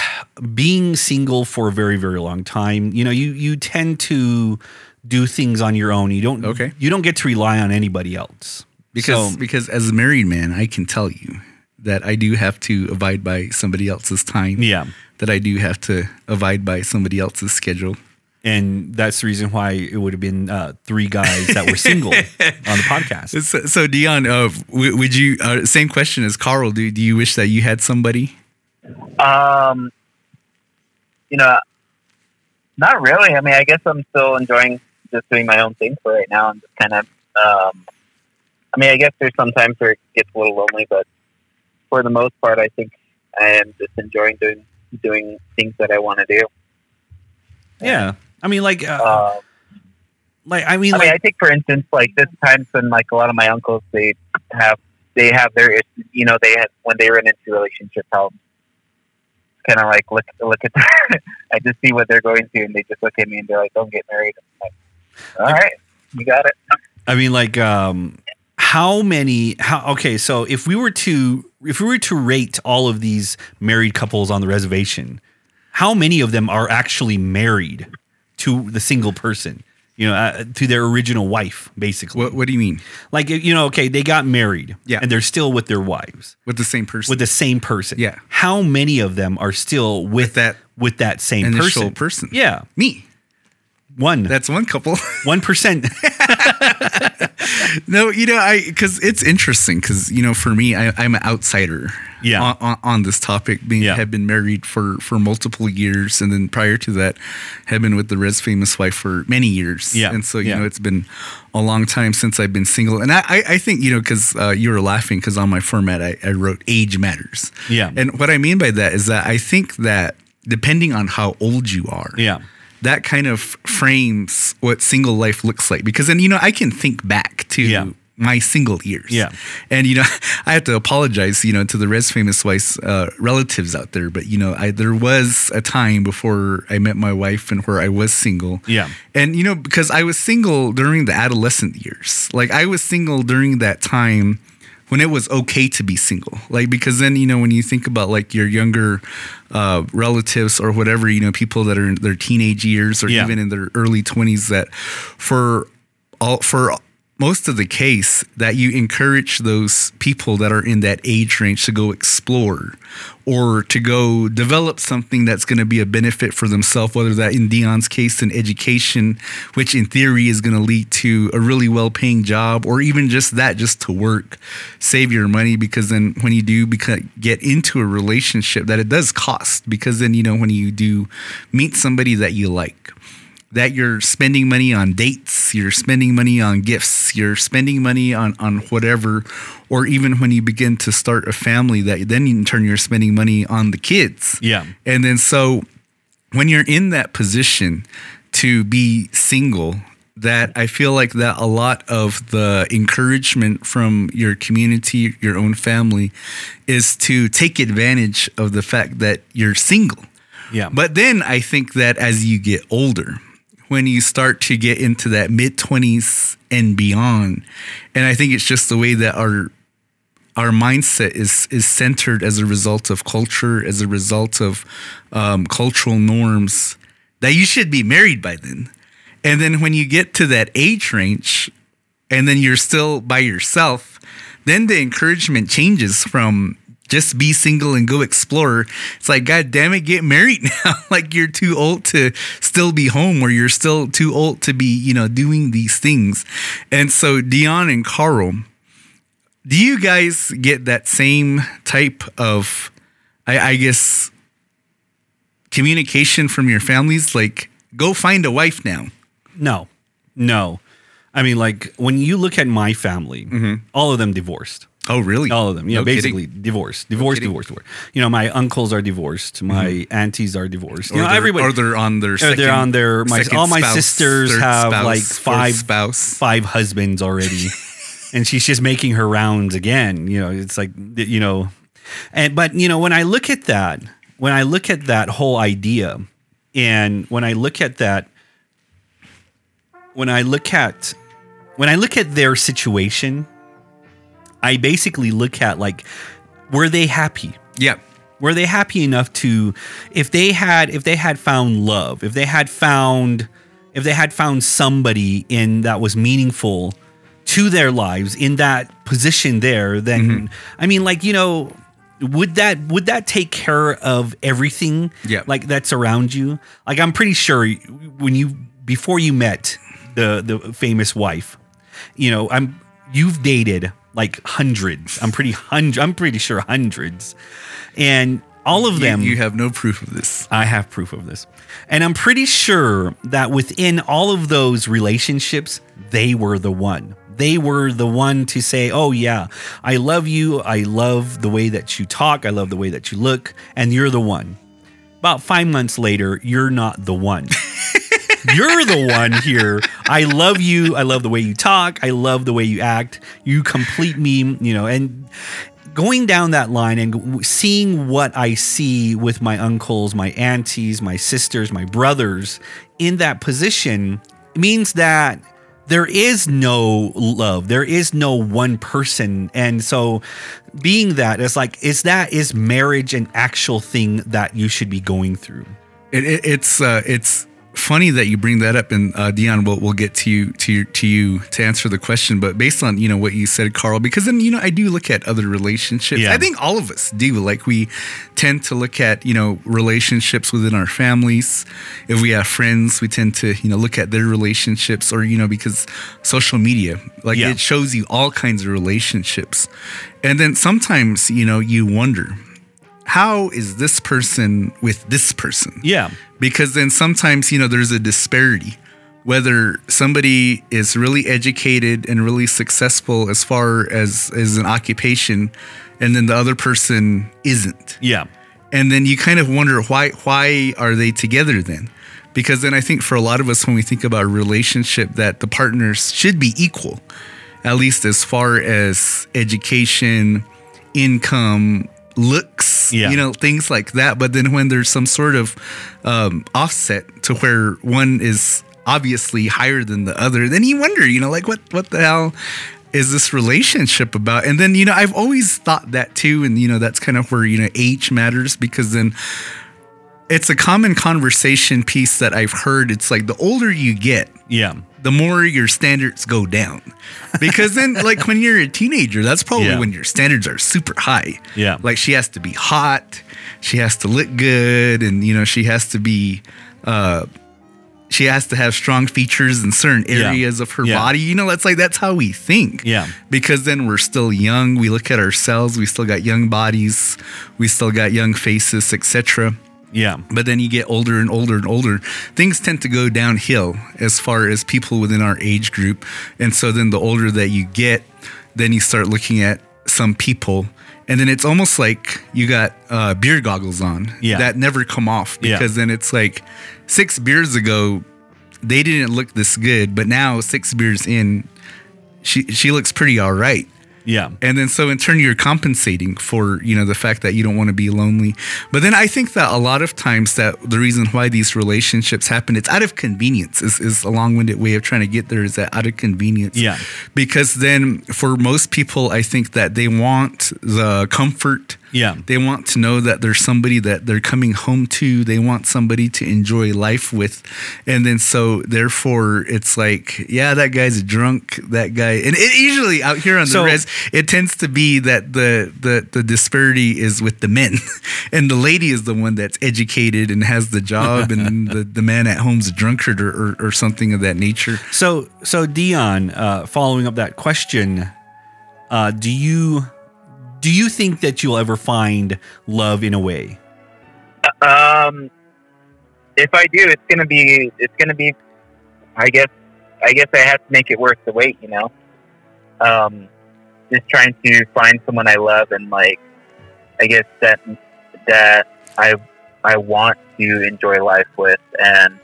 being single for a very, very long time. You know, you you tend to do things on your own. You don't. Okay. You don't get to rely on anybody else Because So- because as a married man, I can tell you that I do have to abide by somebody else's time. yeah, That I do have to abide by somebody else's schedule. and that's the reason why it would have been uh, three guys that were single on the podcast. So, so Dion, uh, w- would you? Uh, same question as Carl. Do do you wish that you had somebody? Um, you know, not really. I mean, I guess I'm still enjoying just doing my own thing for right now I'm just kind of. Um, I mean, I guess there's sometimes where it gets a little lonely, but for the most part, I think I am just enjoying doing doing things that I want to do. Yeah, I mean, like, uh, Uh, like I mean, I mean, I think for instance, like this times when like a lot of my uncles they have they have their you know they had when they run into relationship problems. Kind of like look look at that. I just see what they're going through and they just look at me and they're like, "Don't get married." I'm like, all right, you got it. I mean, like, um, how many? How okay? So if we were to if we were to rate all of these married couples on the reservation, how many of them are actually married to the single person? You know, uh, to their original wife, basically. What What do you mean like, you know, okay, they got married, Yeah. and they're still with their wives, with the same person? with the same person. Yeah. How many of them are still with, that with that same initial person? person. Yeah, me. One That's one couple. one percent. no, you know, I because it's interesting because you know, for me, I, I'm an outsider. Yeah. On, on, on this topic, being Yeah. have been married for for multiple years, and then prior to that, have been with the res famous wife for many years. Yeah. And so you Yeah. know, it's been a long time since I've been single, and I I, I think you know because uh, you were laughing because on my format I, I wrote age matters. Yeah. And what I mean by that is that I think that depending on how old you are. yeah, that kind of frames what single life looks like because then you know I can think back to Yeah. my single years. Yeah. and you know I have to apologize, you know, to the Res Famous Wife's uh, relatives out there, but you know I there was a time before I met my wife and where I was single. Yeah. and you know because I was single during the adolescent years, like I was single during that time when it was okay to be single like because then you know when you think about like your younger uh, relatives or whatever you know people that are in their teenage years or Yeah. even in their early 20s that for all for most of the case that you encourage those people that are in that age range to go explore or to go develop something that's going to be a benefit for themselves whether that in Dion's case in education which in theory is going to lead to a really well-paying job or even just that just to work save your money because then when you do get into a relationship that it does cost because then you know when you do meet somebody that you like that you're spending money on dates, you're spending money on gifts, you're spending money on, on whatever, or even when you begin to start a family, that then in turn you're spending money on the kids. Yeah. And then so when you're in that position to be single, that I feel like that a lot of the encouragement from your community, your own family, is to take advantage of the fact that you're single. yeah. But then I think that as you get older, when you start to get into that mid 20s and beyond, and I think it's just the way that our our mindset is is centered as a result of culture, as a result of um, cultural norms, that you should be married by then. And then when you get to that age range, and then you're still by yourself, then the encouragement changes from just be single and go explore. It's like, God damn it, get married now. like you're too old to still be home or you're still too old to be, you know, doing these things. And so Dion and Carl, do you guys get that same type of, I, I guess, communication from your families? Like, go find a wife now. No, no. I mean, like when you look at my family, Mm-hmm. all of them divorced. Oh, really? All of them. Yeah, No basically kidding. divorced, divorced, kidding. divorced, divorced. You know, my uncles are divorced. Mm-hmm. My aunties are divorced. You Or know, they're, everybody. or they're on their second, they're on their my all my spouse, sisters have spouse, like five spouse. five husbands already and she's just making her rounds again you know it's like you know and but you know when i look at that when i look at that whole idea and when i look at that when i look at when i look at their situation i basically look at like were they happy Yeah. were they happy enough to if they had if they had found love if they had found if they had found somebody in that was meaningful to their lives in that position there then mm-hmm. i mean like you know would that would that take care of everything Yeah. like that's around you like i'm pretty sure when you before you met the the famous wife you know i'm you've dated like hundreds i'm pretty hundred i'm pretty sure hundreds and all of You- them You, have no proof of this. I have proof of this. And I'm pretty sure that within all of those relationships, they were the one. They were the one to say, Oh, yeah, I love you. I love the way that you talk. I love the way that you look. And you're the one. About five months later, you're not the one. you're the one here. I love you. I love the way you talk. I love the way you act. You complete me, you know, and going down that line and seeing what I see with my uncles, my aunties, my sisters, my brothers in that position means that there is no love. There is no one person. And so being that it's like is that is marriage an actual thing that you should be going through? It, it, it's uh, it's funny that you bring that up, and uh, Dion, we'll, we'll get to you to to you to answer the question. But based on you know what you said, Carl, because then you know I do look at other relationships. Yeah. I think all of us do. Like we tend to look at you know relationships within our families. If we have friends, we tend to you know look at their relationships, or you know because social media, like Yeah. it shows you all kinds of relationships, and then sometimes you know you wonder. How is this person with this person? Yeah. because then sometimes you know there's a disparity whether somebody is really educated and really successful as far as as an occupation and then the other person isn't Yeah. and then you kind of wonder why why are they together then because then i think for a lot of us when we think about a relationship that the partners should be equal at least as far as education income looks Yeah. you know things like that but then when there's some sort of um, offset to where one is obviously higher than the other then you wonder you know like what what the hell is this relationship about and then you know i've always thought that too and you know that's kind of where you know age matters because then it's a common conversation piece that i've heard it's like the older you get Yeah. The more your standards go down because then like when you're a teenager that's probably Yeah. when your standards are super high Yeah. like she has to be hot she has to look good and you know she has to be uh she has to have strong features in certain Yeah. areas of her Yeah. body you know that's like that's how we think Yeah. because then we're still young we look at ourselves we still got young bodies we still got young faces etc Yeah. but then you get older and older and older things tend to go downhill as far as people within our age group and so then the older that you get then you start looking at some people and then it's almost like you got uh, beer goggles on Yeah. that never come off Yeah. because then it's like six beers ago they didn't look this good but now six beers in she she looks pretty all right Yeah. and then so in turn you're compensating for you know the fact that you don't want to be lonely but then i think that a lot of times that the reason why these relationships happen it's out of convenience is, is a long-winded way of trying to get there is that out of convenience Yeah. because then for most people i think that they want the comfort Yeah. they want to know that there's somebody that they're coming home to. They want somebody to enjoy life with. And then so therefore it's like, yeah, that guy's a drunk, that guy. And it usually out here on So- the res, it tends to be that the the the disparity is with the men. and the lady is the one that's educated and has the job and the, the man at home's a drunkard or, or, or something of that nature. So, so Dion, uh, following up that question, uh, do you do you think that you'll ever find love in a way? Um, if I do, it's gonna be it's gonna be. I guess I guess I have to make it worth the wait. You know. Um, just trying to find someone I love and like I guess that that I I want to enjoy life with and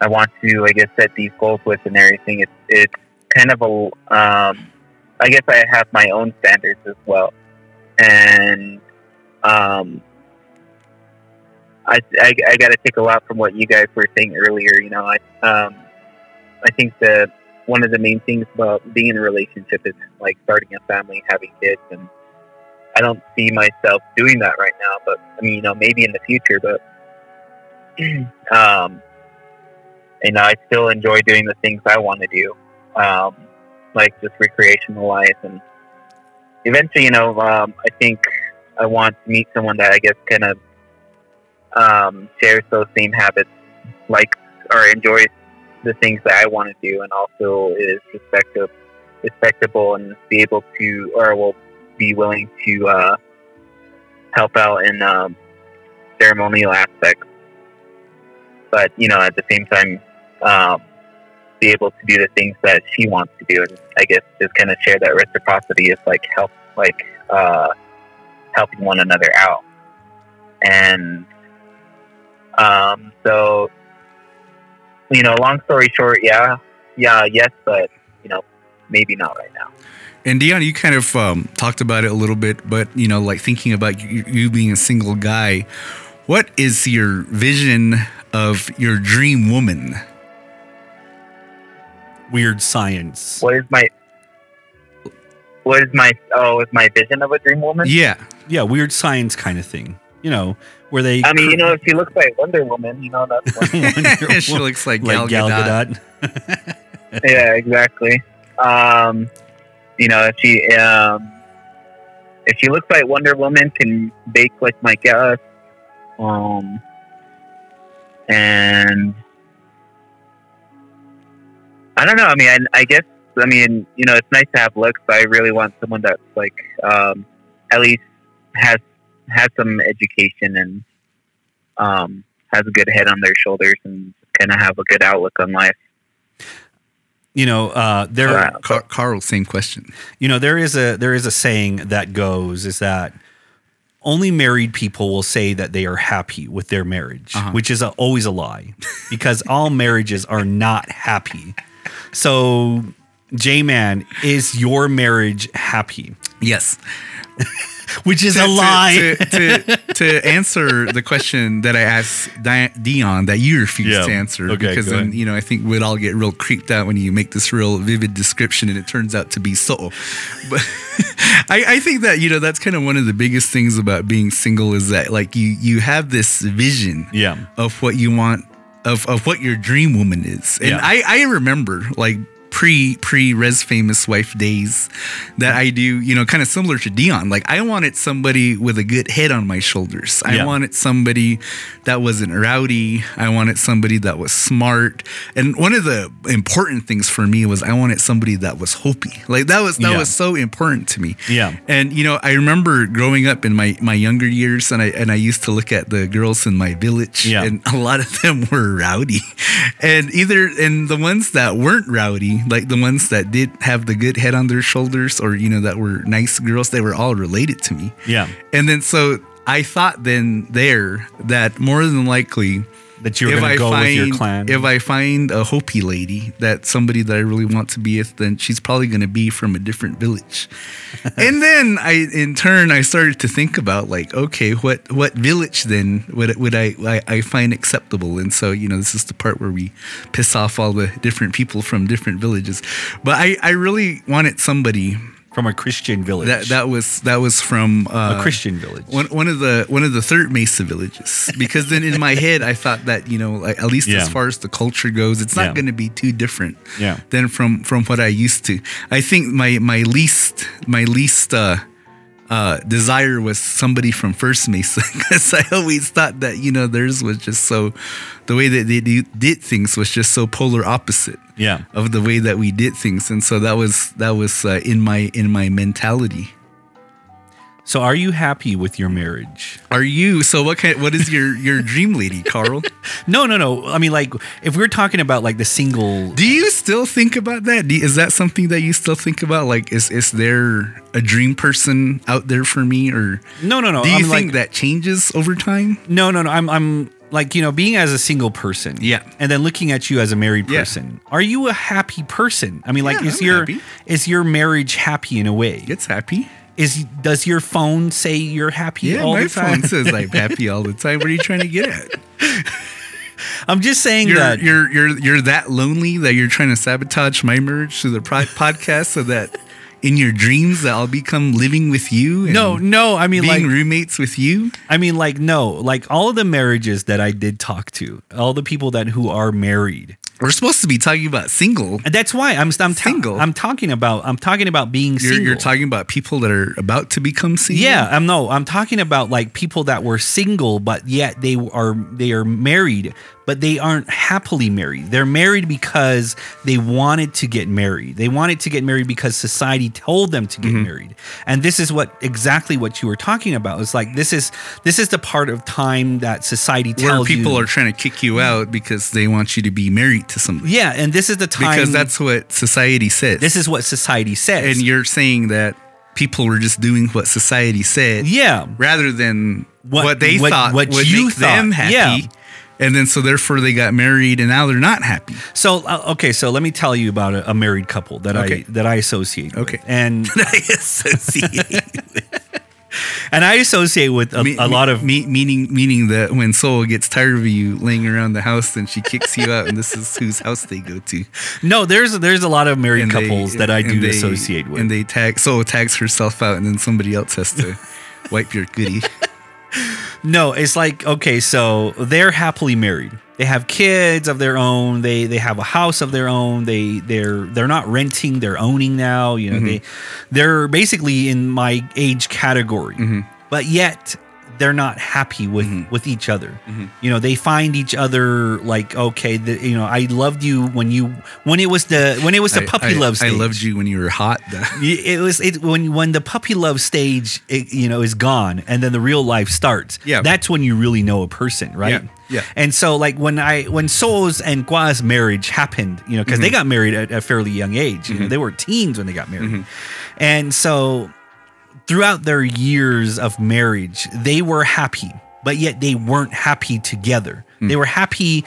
I want to I guess set these goals with and everything. It's it's kind of a um, I guess I have my own standards as well, and um, I, I, I got to take a lot from what you guys were saying earlier. You know, I um, I think that one of the main things about being in a relationship is like starting a family, having kids, and I don't see myself doing that right now. But I mean, you know, maybe in the future. But um, know, I still enjoy doing the things I want to do, um, like just recreational life, and eventually, you know, um, I think I want to meet someone that I guess kind of um, shares those same habits, like or enjoys the things that I want to do, and also is respectable, respectable, and be able to, or will be willing to uh, help out in um, ceremonial aspects. But you know, at the same time, um, be able to do the things that she wants to do, and I guess just kind of share that reciprocity is like help, like uh, helping one another out, and um, so you know, long story short, yeah, yeah, yes, but you know, maybe not right now. And Dion, you kind of um, talked about it a little bit, but you know, like thinking about you, you being a single guy, what is your vision of your dream woman? Weird science. What is my what is my oh is my vision of a dream woman? Yeah, Yeah, weird science kind of thing. You know, where they. I mean, you know, if she looks like Wonder Woman, you know, that's one. Wonder she looks like Gal, like Gal Gadot. Gadot. yeah, exactly. Um, you know, if she um, if she looks like Wonder Woman, can bake like my Gus, um, and I don't know. I mean, I, I guess I mean, you know, it's nice to have looks, but I really want someone that's like um, at least has has some education and um, has a good head on their shoulders and kind of have a good outlook on life. You know, uh, there. Wow. Car- Carl, same question. You know, there is a there is a saying that goes is that only married people will say that they are happy with their marriage, Uh-huh. which is a, always a lie, because all marriages are not happy. So, J Man, is your marriage happy? Yes. Which is to, a lie. To, to, to answer the question that I asked Dion that you refused Yeah. to answer, Okay, because then you know I think we'd all get real creeped out when you make this real vivid description and it turns out to be so. But I, I think that you know that's kind of one of the biggest things about being single is that like you you have this vision yeah. of what you want of, of what your dream woman is. And Yeah. I, I remember like pre pre res famous wife days that I do, you know, kind of similar to Dion. Like I wanted somebody with a good head on my shoulders. I Yeah. wanted somebody that wasn't rowdy. I wanted somebody that was smart. And one of the important things for me was I wanted somebody that was Hopi. Like that was that Yeah. was so important to me. Yeah. And you know, I remember growing up in my my younger years, and I and I used to look at the girls in my village, Yeah. and a lot of them were rowdy, and either and the ones that weren't rowdy, like the ones that did have the good head on their shoulders, or you know that were nice girls, they were all related to me. Yeah. And then so I thought then there that more than likely That you're going to go with your clan. if I find a Hopi lady, that somebody that I really want to be with, then she's probably going to be from a different village. and then I, in turn, I started to think about like, okay, what what village then would would I, I I find acceptable? And so you know, this is the part where we piss off all the different people from different villages. But I I really wanted somebody from a Christian village. that that was that was from uh, a Christian village. one, one of the one of the third Mesa villages because then in my head I thought that you know like, at least Yeah. as far as the culture goes it's not Yeah. going to be too different Yeah. than from from what I used to I think my my least my least uh uh desire was somebody from First Mesa because I always thought that you know theirs was just so the way that they did things was just so polar opposite yeah. of the way that we did things. And so that was that was uh, in my in my mentality So, are you happy with your marriage? Are you? So what kind? What is your your dream lady, Carl? No, no, no. I mean, like, if we're talking about like the single, Do you still think about that? Do- Is that something that you still think about? Like, is is there a dream person out there for me, or No, no, no. do you I'm think like, that changes over time? no, no, no. I'm, I'm like, you know, being as a single person. Yeah. And then looking at you as a married Yeah. person. Are you a happy person? I mean, like, Yeah, is I'm your happy. is your marriage happy in a way? It's happy. Is does your phone say you're happy Yeah, all my the time? phone says I'm happy all the time. What are you trying to get at? I'm just saying You're that. you're you're you're that lonely that you're trying to sabotage my marriage to the pro- podcast so that in your dreams that I'll become living with you. and no, no. I mean, being like, roommates with you. I mean, like, no. Like all of the marriages that I did talk to, all the people that who are married. We're supposed to be talking about single. And that's why I'm I'm ta- Single. I'm talking about I'm talking about being You're, single. you're talking about people that are about to become single. Yeah, I'm no, I'm talking about like people that were single, but yet they are they are married, but they aren't happily married. They're married because they wanted to get married. They wanted to get married because society told them to get Mm-hmm. married. And this is what exactly what you were talking about. It's like this is this is the part of time that society tells where people you. are trying to kick you out because they want you to be married to somebody. yeah, and this is the time Because that's what society says. this is what society says. and you're saying that people were just doing what society said. yeah, rather than What- what, they what- thought what would you make them thought, happy. yeah. And then so therefore they got married and now they're not happy. So uh, okay, so let me tell you about a, a married couple that Okay. I that I associate. with. Okay. and I associate and I associate with a, Me- a lot of me, meaning meaning that when Soul gets tired of you laying around the house, then she kicks you out, and this is whose house they go to. no. There's there's a lot of married And they- couples that I and do they- associate with. and they tag Soul tags herself out, and then somebody else has to wipe your goodie. No, it's like okay, so they're happily married. They have kids of their own. They they have a house of their own. They they're they're not renting. They're owning now. You know Mm-hmm. they they're basically in my age category, Mm-hmm. but yet they're not happy with with each other. You know they find each other like okay, the, you know I loved you when you when it was the when it was the I- puppy I, love stage. I loved you when you were hot. It was it when when the puppy love stage it, you know is gone and then the real life starts. Yeah. that's when you really know a person, right? Yeah, yeah. And so like when I when Souls and Gua's marriage happened, you know, because Mm-hmm. they got married at a fairly young age. You know, they were teens when they got married, Mm-hmm. and so throughout their years of marriage, they were happy, but yet they weren't happy together. Mm. They were happy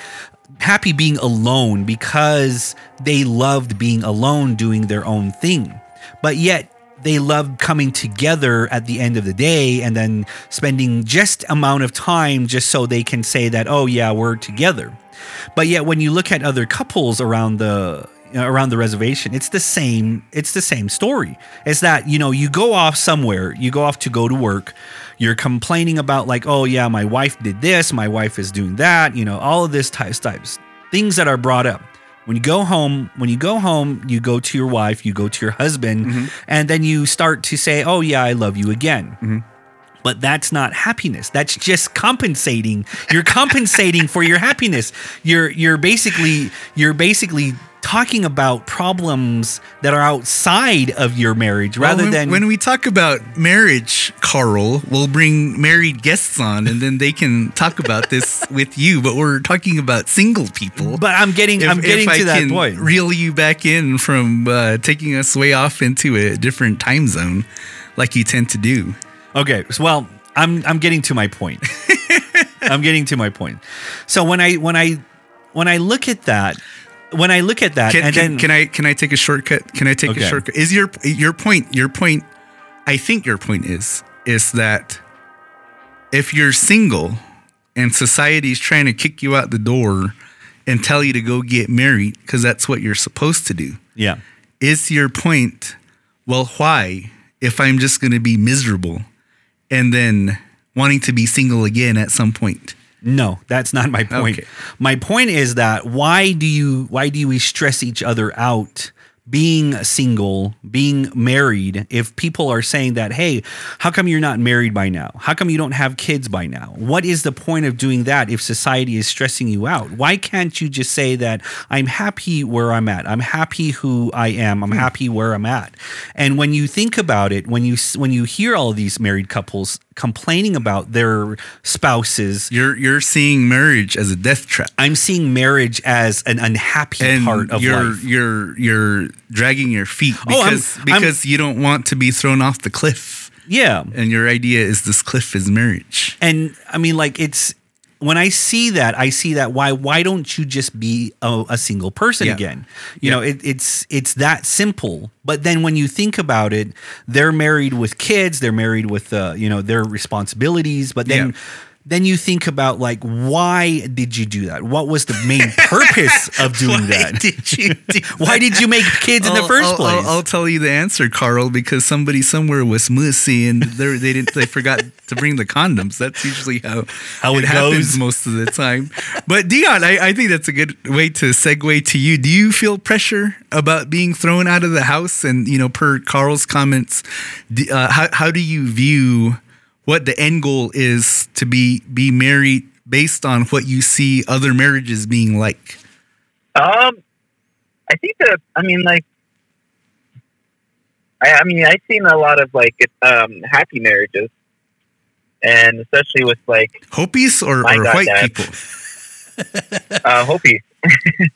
happy being alone because they loved being alone doing their own thing. But yet they loved coming together at the end of the day and then spending just amount of time just so they can say that oh yeah, we're together. But yet when you look at other couples around the Uh, around the reservation, it's the same. It's the same story. It's that you know you go off somewhere, you go off to go to work, you're complaining about like, oh yeah, my wife did this, my wife is doing that. You know, all of this types types things that are brought up. When you go home, when you go home, you go to your wife, you go to your husband, mm-hmm. and then you start to say, oh yeah, I love you again. Mm-hmm. But that's not happiness. That's just compensating. You're compensating for your happiness. You're you're basically you're basically talking about problems that are outside of your marriage rather Well, when, than when we talk about marriage, Carl, we'll bring married guests on, and then they can talk about this with you. But we're talking about single people. But I'm getting If- I'm getting to I that point. Reel you back in from uh, taking us way off into a different time zone, like you tend to do. Okay. so, Well, I'm I'm getting to my point. I'm getting to my point. So when I when I when I look at that, when I look at that, Can, and can, then can I can I take a shortcut? Can I take Okay. a shortcut? Is your your point your point? I think your point is is that if you're single and society's trying to kick you out the door and tell you to go get married because that's what you're supposed to do. yeah, Is your point? Well, why? If I'm just going to be miserable and then wanting to be single again at some point. No, that's not my point. Okay. My point is that why do you why do we stress each other out being single, being married, if people are saying that, hey, how come you're not married by now? How come you don't have kids by now? What is the point of doing that if society is stressing you out? Why can't you just say that I'm happy where I'm at? I'm happy who I am. I'm hmm. happy where I'm at. And when you think about it, when you when you hear all these married couples complaining about their spouses, You're you're seeing marriage as a death trap. I'm seeing marriage as an unhappy and part of you're life. you're you're dragging your feet Oh, I'm- because I'm- because you don't want to be thrown off the cliff. yeah. And your idea is this cliff is marriage. And I mean, like, it's when I see that, I see that why why don't you just be a, a single person Yeah. again? You Yeah. know, it, it's it's that simple. But then when you think about it, they're married with kids, they're married with uh, you know their responsibilities. But then Yeah. Then you think about like why did you do that? What was the main purpose of doing Why that? did you do why did you make kids in the I'll- 1st I'll- place? I'll, I'll tell you the answer, Carl, because somebody somewhere was mussy and they they didn't they forgot to bring the condoms. That's usually how How it happens goes. most of the time. But Dion, I, I think that's a good way to segue to you. Do you feel pressure about being thrown out of the house? And you know, per Carl's comments, uh, how how do you view what the end goal is to be be married based on what you see other marriages being like? Um, I think that I mean, like, I, I mean, I've seen a lot of like um, happy marriages, and especially with like Hopies or, or God, white Dad. people? uh, Hopi.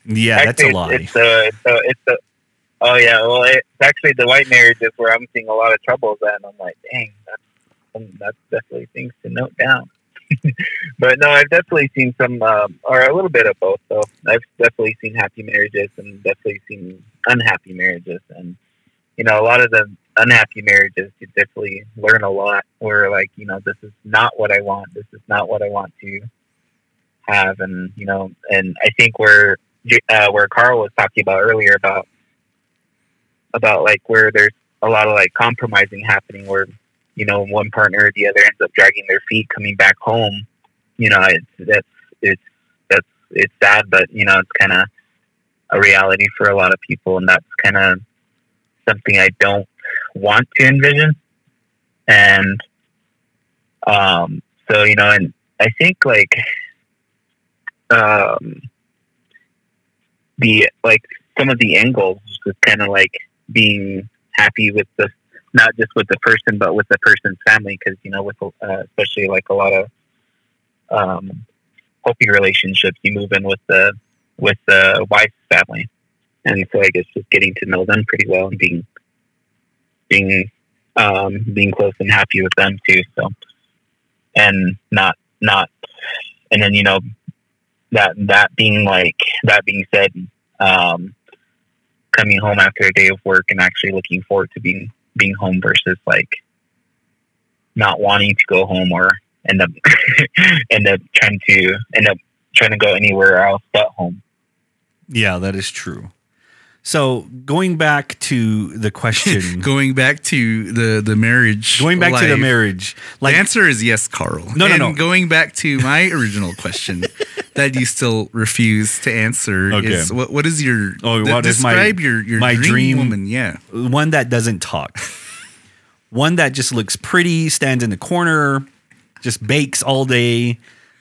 yeah, that's a Actually, lie. It's a, it's a, it's a, oh yeah. Well, it's actually the white marriages where I'm seeing a lot of troubles, and I'm like, dang, that's definitely things to note down. but no, I've definitely seen some, um, or a little bit of both. Though I've definitely seen happy marriages and definitely seen unhappy marriages, and you know, a lot of the unhappy marriages, you definitely learn a lot. Where like, you know, this is not what I want. This is not what I want to have, and you know, and I think where uh, where Carl was talking about earlier about about like where there's a lot of like compromising happening where you know one partner or the other ends up dragging their feet coming back home you know it's that's it's that's it's sad but you know it's kind of a reality for a lot of people and that's kind of something i don't want to envision. And um so you know and i think like um the like some of the angles is kind of like being happy with the not just with the person but with the person's family because you know with uh, especially like a lot of um hoping relationships you move in with the with the wife's family. And so i guess just getting to know them pretty well and being being um being close and happy with them too so. And not not and then you know that that being like that being said um coming home after a day of work and actually looking forward to being being home versus like not wanting to go home or end up end up trying to end up trying to go anywhere else but home. Yeah, that is true. So going back to the question, Going back to the the marriage. going back to the marriage, like the answer is yes, Carl. No, no, And no. Going back to my original question that you still refuse to answer Okay. is what what is your Oh, what is my- describe your your my dream, dream- woman? Yeah. one that doesn't talk, one that just looks pretty, stands in the corner, just bakes all day,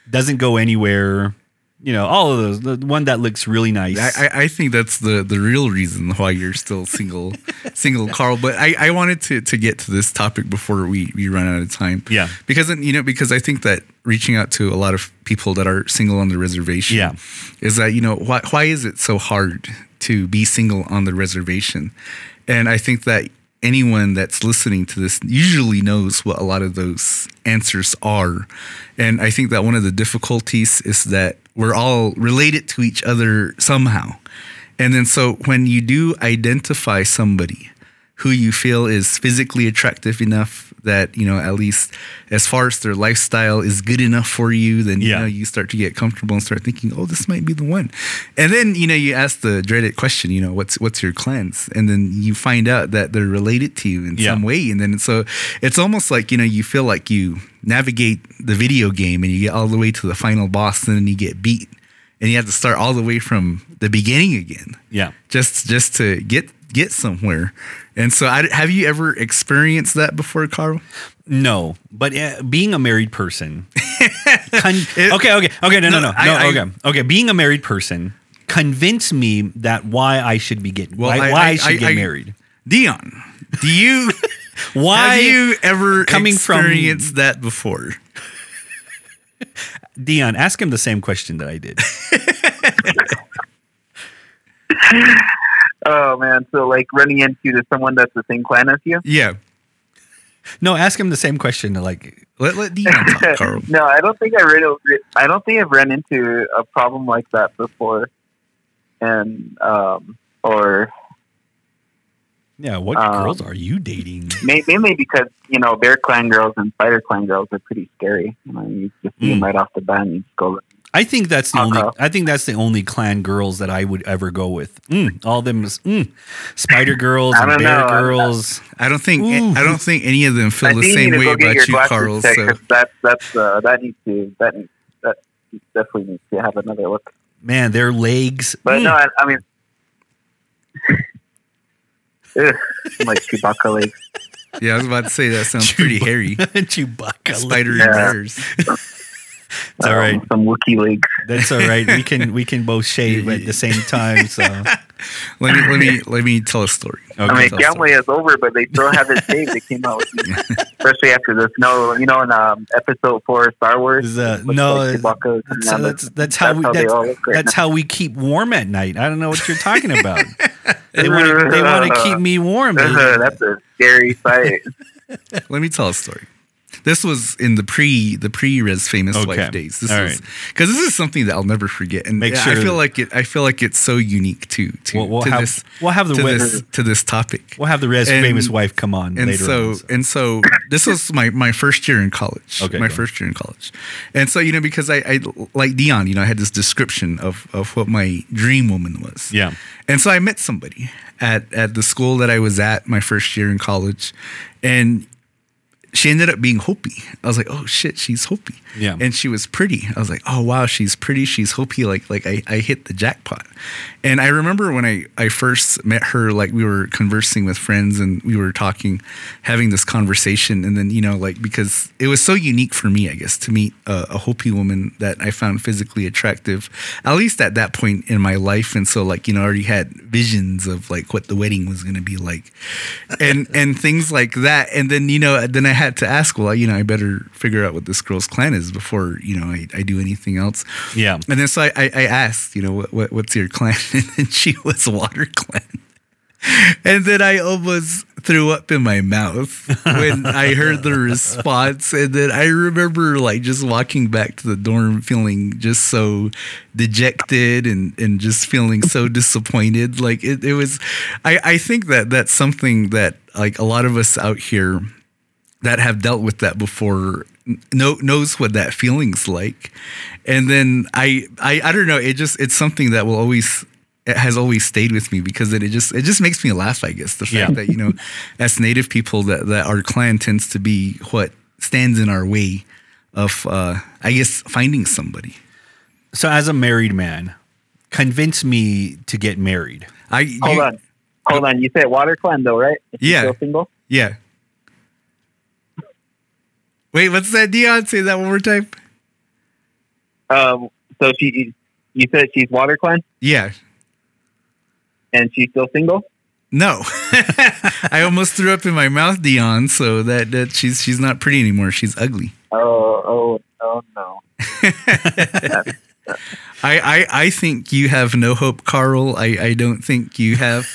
doesn't go anywhere. You know, all of those. The one that looks really nice. I, I- think that's the, the real reason why you're still single, single, Carl. But I, I wanted to, to get to this topic before we, we run out of time. Yeah. Because you know because I think that reaching out to a lot of people that are single on the reservation. Yeah. Is that you know why why is it so hard to be single on the reservation? And I think that anyone that's listening to this usually knows what a lot of those answers are. And I think that one of the difficulties is that we're all related to each other somehow. And then so when you do identify somebody who you feel is physically attractive enough that, you know, at least as far as their lifestyle is good enough for you, then you Yeah. know you start to get comfortable and start thinking, oh, this might be the one. And then, you know, you ask the dreaded question, you know, what's what's your cleanse? And then you find out that they're related to you in Yeah. some way. And then so it's almost like, you know, you feel like you navigate the video game and you get all the way to the final boss and then you get beat. And you have to start all the way from the beginning again yeah. just just to get get somewhere. And so, I, have you ever experienced that before, Carl? No, but uh, being a married person. con- okay, okay, okay. No, no, no, no. I- I- okay, okay. Being a married person, convince me that why I should be getting Well, why, I- why I, I- should I- get I- married. Dion, do you Why have you ever coming from- experienced that before? Dion? Ask him the same question that I did. Oh man, so like running into to someone that's the same clan as you. Yeah. No, ask him the same question. Like, Let, let talk, Carl. no, I don't think I ran. I don't think I've ran into a problem like that before, and um, or yeah, what Um, girls are you dating? mainly because you know Bear Clan girls and Spider Clan girls are pretty scary. You, know, you just see them Mm. right off the bat, and you just go. I think that's the Okay. only. I think that's the only clan girls that I would ever go with. Mm, all them mm, spider girls I and don't bear know, girls. I don't think Ooh. I don't think any of them feel I the same way to go get your about you, glasses Carl. checked, So 'cause that's that's uh, that needs to that needs, that definitely needs to have another look. Man, their legs. But mm. no, I, I mean, Ugh, like Chewbacca legs. yeah, I was about to say that sounds pretty hairy. Chewbacca. Spider and Yeah. bears. It's all right. Um, some Wookiee legs. That's all right. We can we can both shave at the same time. So Let me let me let me tell a story. okay. I mean, tell a story. Gamway is over, but they still haven't saved. They came out, with, especially after the snow. You know, in um, episode four of Star Wars. Is, uh, no, like Chewbacca that's, coming that's, that's how we, they that's, all look right that's how we keep warm at night. I don't know what you're talking about. they want to they want to keep me warm. baby. that's a scary sight. Let me tell a story. This was in the pre the pre Res famous Okay. wife days. This All because this is something that I'll never forget, and Make I feel like it. I feel like it's so unique to to, We'll, we'll to have this we'll have the to this to this topic. we'll have the Res And- famous wife come on and later. so on, so. and so this was my my first year in college Okay, my first year in college and so you know because I, I like dion you know i had this description of of what my dream woman was Yeah. and so i met somebody at at the school that i was at my first year in college and she ended up being Hopi. I was like, oh shit, she's Hopi. Yeah. And she was pretty. I was like, oh wow, she's pretty. She's Hopi. Like like I, I hit the jackpot. And I remember when I, I first met her, like we were conversing with friends and we were talking, having this conversation. And then, you know, like because it was so unique for me, I guess, to meet a, a Hopi woman that I found physically attractive, at least at that point in my life. And so like, you know, I already had visions of like what the wedding was gonna be like. And and things like that. And then, you know, then I had to ask, well, you know, I better figure out what this girl's clan is before, you know, I, I do anything else. Yeah. And then so I, I, I asked, you know, what, what what's your clan? And she was Water Clan. And then I almost threw up in my mouth when I heard the response. And then I remember like just walking back to the dorm feeling just so dejected and, and just feeling so disappointed. Like it, it was, I, I think that that's something that like a lot of us out here that have dealt with that before know knows what that feeling's like and then I, I i don't know it just it's something that will always it has always stayed with me because it, it just it just makes me laugh i guess the fact Yeah. that you know as native people that that our clan tends to be what stands in our way of uh i guess finding somebody So as a married man, convince me to get married. i Hold you- on, hold on. You said Water Clan though, right? Is she Yeah. Still single. yeah wait what's that dion say that one more time Um. So she, you said she's Water Clan, yeah and she's still single. No, I almost threw up in my mouth, Dion. So that that she's she's not pretty anymore. She's ugly. Oh, oh, oh no. I I, I think you have no hope, Carl. I, I don't think you have.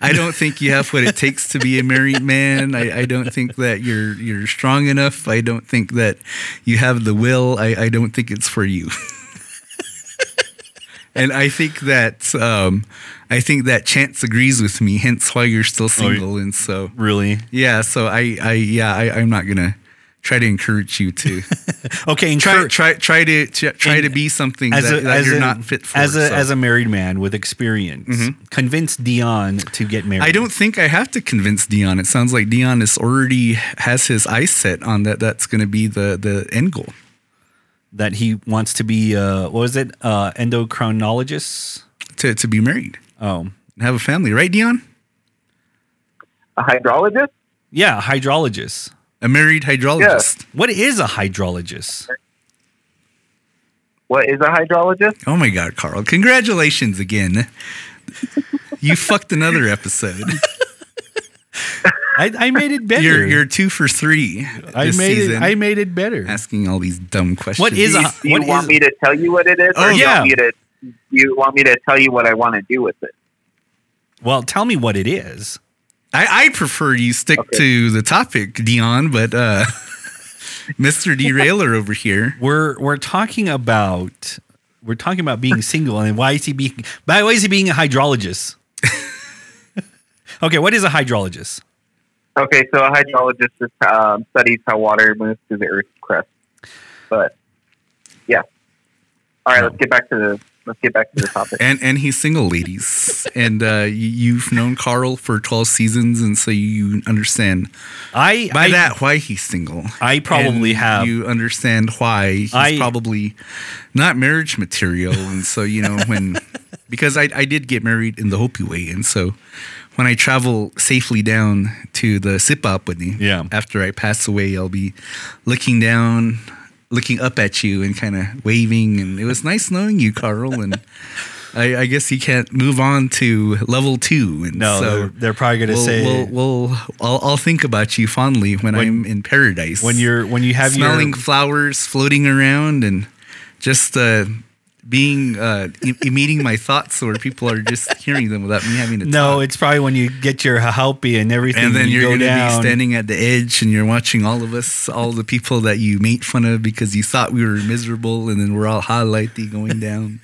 I don't think you have what it takes to be a married man. I, I don't think that you're you're strong enough. I don't think that you have the will. I, I don't think it's for you. and I think that um, I think that Chance agrees with me. Hence why you're still single. and so Really? Yeah, so I, I yeah, I, I'm not gonna try to encourage you to Okay. And try, try, try to try, try to be something as that, a, that as you're a, not fit for. as a so. as a married man with experience, convince Dion to get married. I don't think I have to convince Dion. It sounds like Dion is already has his eyes set on that. That's going to be the the end goal. that he wants to be. Uh, what was it? Uh, endocrinologist. To to be married Oh, have a family, right, Dion? A hydrologist? Yeah, a hydrologist. A married hydrologist. What is a hydrologist? What is a hydrologist? Oh my God, Carl! Congratulations again. you fucked another episode. I, I made it better. You're you're two for three. I made season, it. I made it better. asking all these dumb questions. What is a Do you what want is- me to tell you what it is, Oh, or do you want me to? You want me to tell you what I want to do with it? Well, tell me what it is. I, I prefer you stick Okay. to the topic, Dion, but uh, Mr. Derailer over here. We're we're talking about we're talking about being single and why is he being why is he being a hydrologist? okay, what is a hydrologist? Okay, so a hydrologist is, um, studies how water moves through the Earth's crust. But yeah, all right, let's get back to the let's get back to the topic. And and he's single, ladies. and uh, you, you've known Carl for 12 seasons, and so you understand I by I, that why he's single. I probably And have You understand why he's I- probably not marriage material. And so, you know, when, because I, I did get married in the Hopi way. And so when I travel safely down to the Sipapuni, Yeah. after I pass away, I'll be looking down, looking up at you and kind of waving. And it was nice knowing you, Carl. And I, I guess you can't move on to level two. And no, so they're, they're probably gonna we'll, say we'll, we'll I'll, I'll think about you fondly when, When- I'm in paradise. when you're when you have smelling your flowers floating around and just uh, being uh, e- meeting my thoughts, or people are just hearing them without me having to no, talk. it's probably when you get your hahalpi and everything, and then you you're go going to be standing at the edge and you're watching all of us, all the people that you made fun of because you thought we were miserable, and then we're all highlighty going down.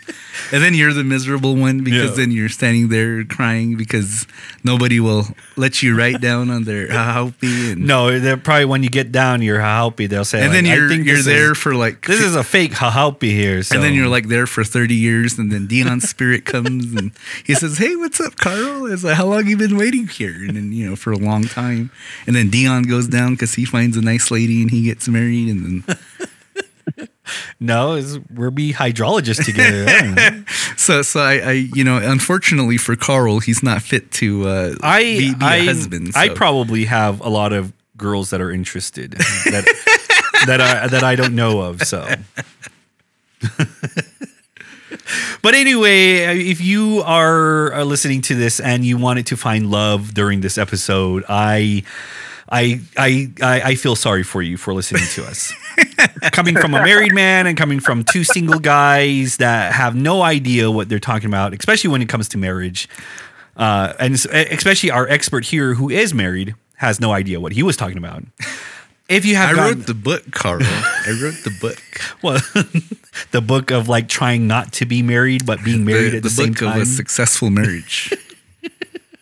and then you're the miserable one because Yeah. then you're standing there crying because nobody will let you write down on their hahalpi. And, No, they're probably when you get down your hahalpi, they'll say, and like, then you're, think you're there Is, for like this is a fake hahalpi here. So. And then you're like there for 30 years, and then Dion's spirit comes and he says, Hey, what's up, Carl? It's like, How long you been waiting here? And then, you know, for a long time. And then Dion goes down because he finds a nice lady and he gets married. And then, no, we're be hydrologists together. I don't know. so, so I, I, you know, unfortunately for Carl, he's not fit to uh, I be, be I, a husband. I probably have a lot of girls that are interested that that I that I don't know of. So, but anyway, if you are uh, listening to this and you wanted to find love during this episode, I. I, I I I feel sorry for you for listening to us. coming from a married man and coming from two single guys that have no idea what they're talking about, especially when it comes to marriage uh, and especially our expert here who is married has no idea what he was talking about. If you have I gotten- wrote the book, Carl. I wrote the book. well, the book of like trying not to be married but being married the, at the, the same book of time. a successful marriage.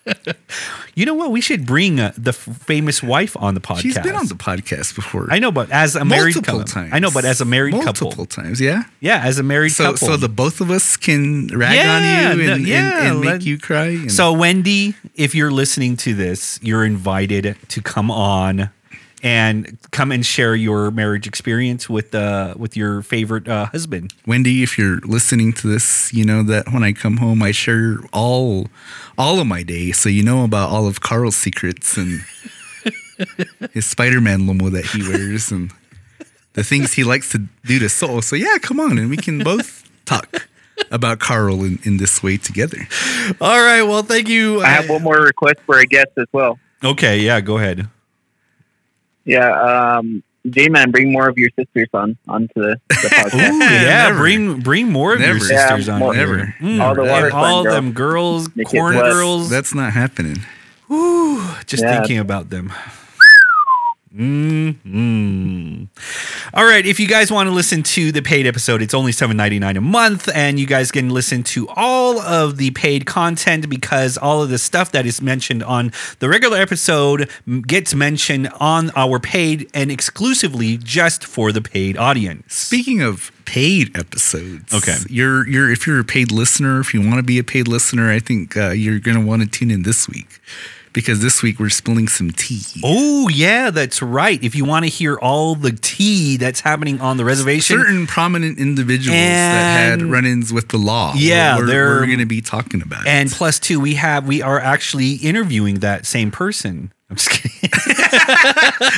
you know what? We should bring uh, the f- famous wife on the podcast. She's been on the podcast before. I know, but as a married multiple couple, times. I know, but as a married multiple couple, times, yeah. yeah, as a married So, couple. so the both of us can rag Yeah, on you and, no, and- and, make let- you cry. And So, Wendy, if you're listening to this, you're invited to come on and come and share your marriage experience with uh, with your favorite uh, husband. Wendy, if you're listening to this, you know that when I come home, I share all all of my day, so you know about all of Carl's secrets and his Spider-Man lomo that he wears and the things he likes to do to Soul. So yeah, come on, and we can both talk about Carl in, in this way together. All right. Well, thank you. I have one more request for a guest as well. Okay. Yeah. Go ahead. Yeah, um, J-Man, bring more of your sisters on onto the, the podcast. Ooh, yeah. Never. Bring bring more of your sisters Yeah, on. more- Never. Mm, All the water all girls. them girls, Make corn girls. That's not happening. Ooh, just Yeah. thinking about them. Mm All right, if you guys want to listen to the paid episode, it's only seven ninety nine a month, and you guys can listen to all of the paid content because all of the stuff that is mentioned on the regular episode gets mentioned on our paid and exclusively just for the paid audience. Speaking of paid episodes, Okay. you're you're if you're a paid listener, if you want to be a paid listener, I think uh, you're going to want to tune in this week because this week we're spilling some tea. Oh yeah, that's right. If you want to hear all the tea that's happening on the reservation, Certain prominent individuals that had run-ins with the law. Yeah, we're, they're- we're going to be talking about. and it. plus two, we have we are actually interviewing that same person. I'm just kidding.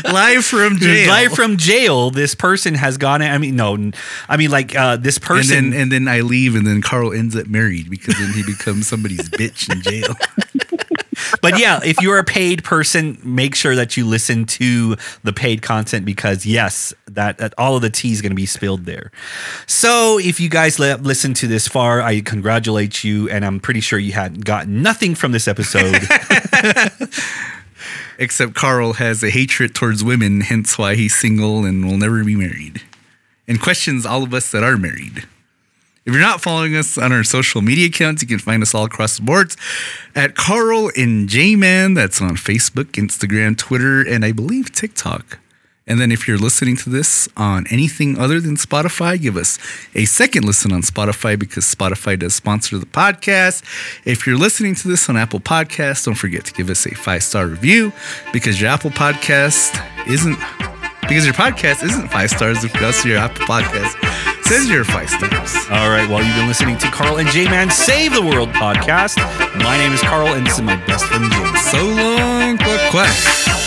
live from jail, Live from jail, this person has gone. I mean, no, I mean like uh, this and person. then and then I leave, and then Carl ends up married because then he becomes somebody's bitch in jail. but yeah, if you're a paid person, make sure that you listen to the paid content because yes, that, that all of the tea is going to be spilled there. So if you guys listen to this far, I congratulate you, and I'm pretty sure you had got nothing from this episode. Except Carl has a hatred towards women, hence why he's single and will never be married. And questions all of us that are married. If you're not following us on our social media accounts, you can find us all across the boards at Carl and J Man. That's on Facebook, Instagram, Twitter, and I believe TikTok. And then if you're listening to this on anything other than Spotify, give us a second listen on Spotify because Spotify does sponsor the podcast. If you're listening to this on Apple Podcasts, don't forget to give us a five star review because your Apple Podcast isn't because your podcast isn't five stars if you also your Apple Podcast says you're five all right, well, you've been listening to Carl and J Man Save the World podcast. My name is Carl, and this is my best friend James. So long, quack quack.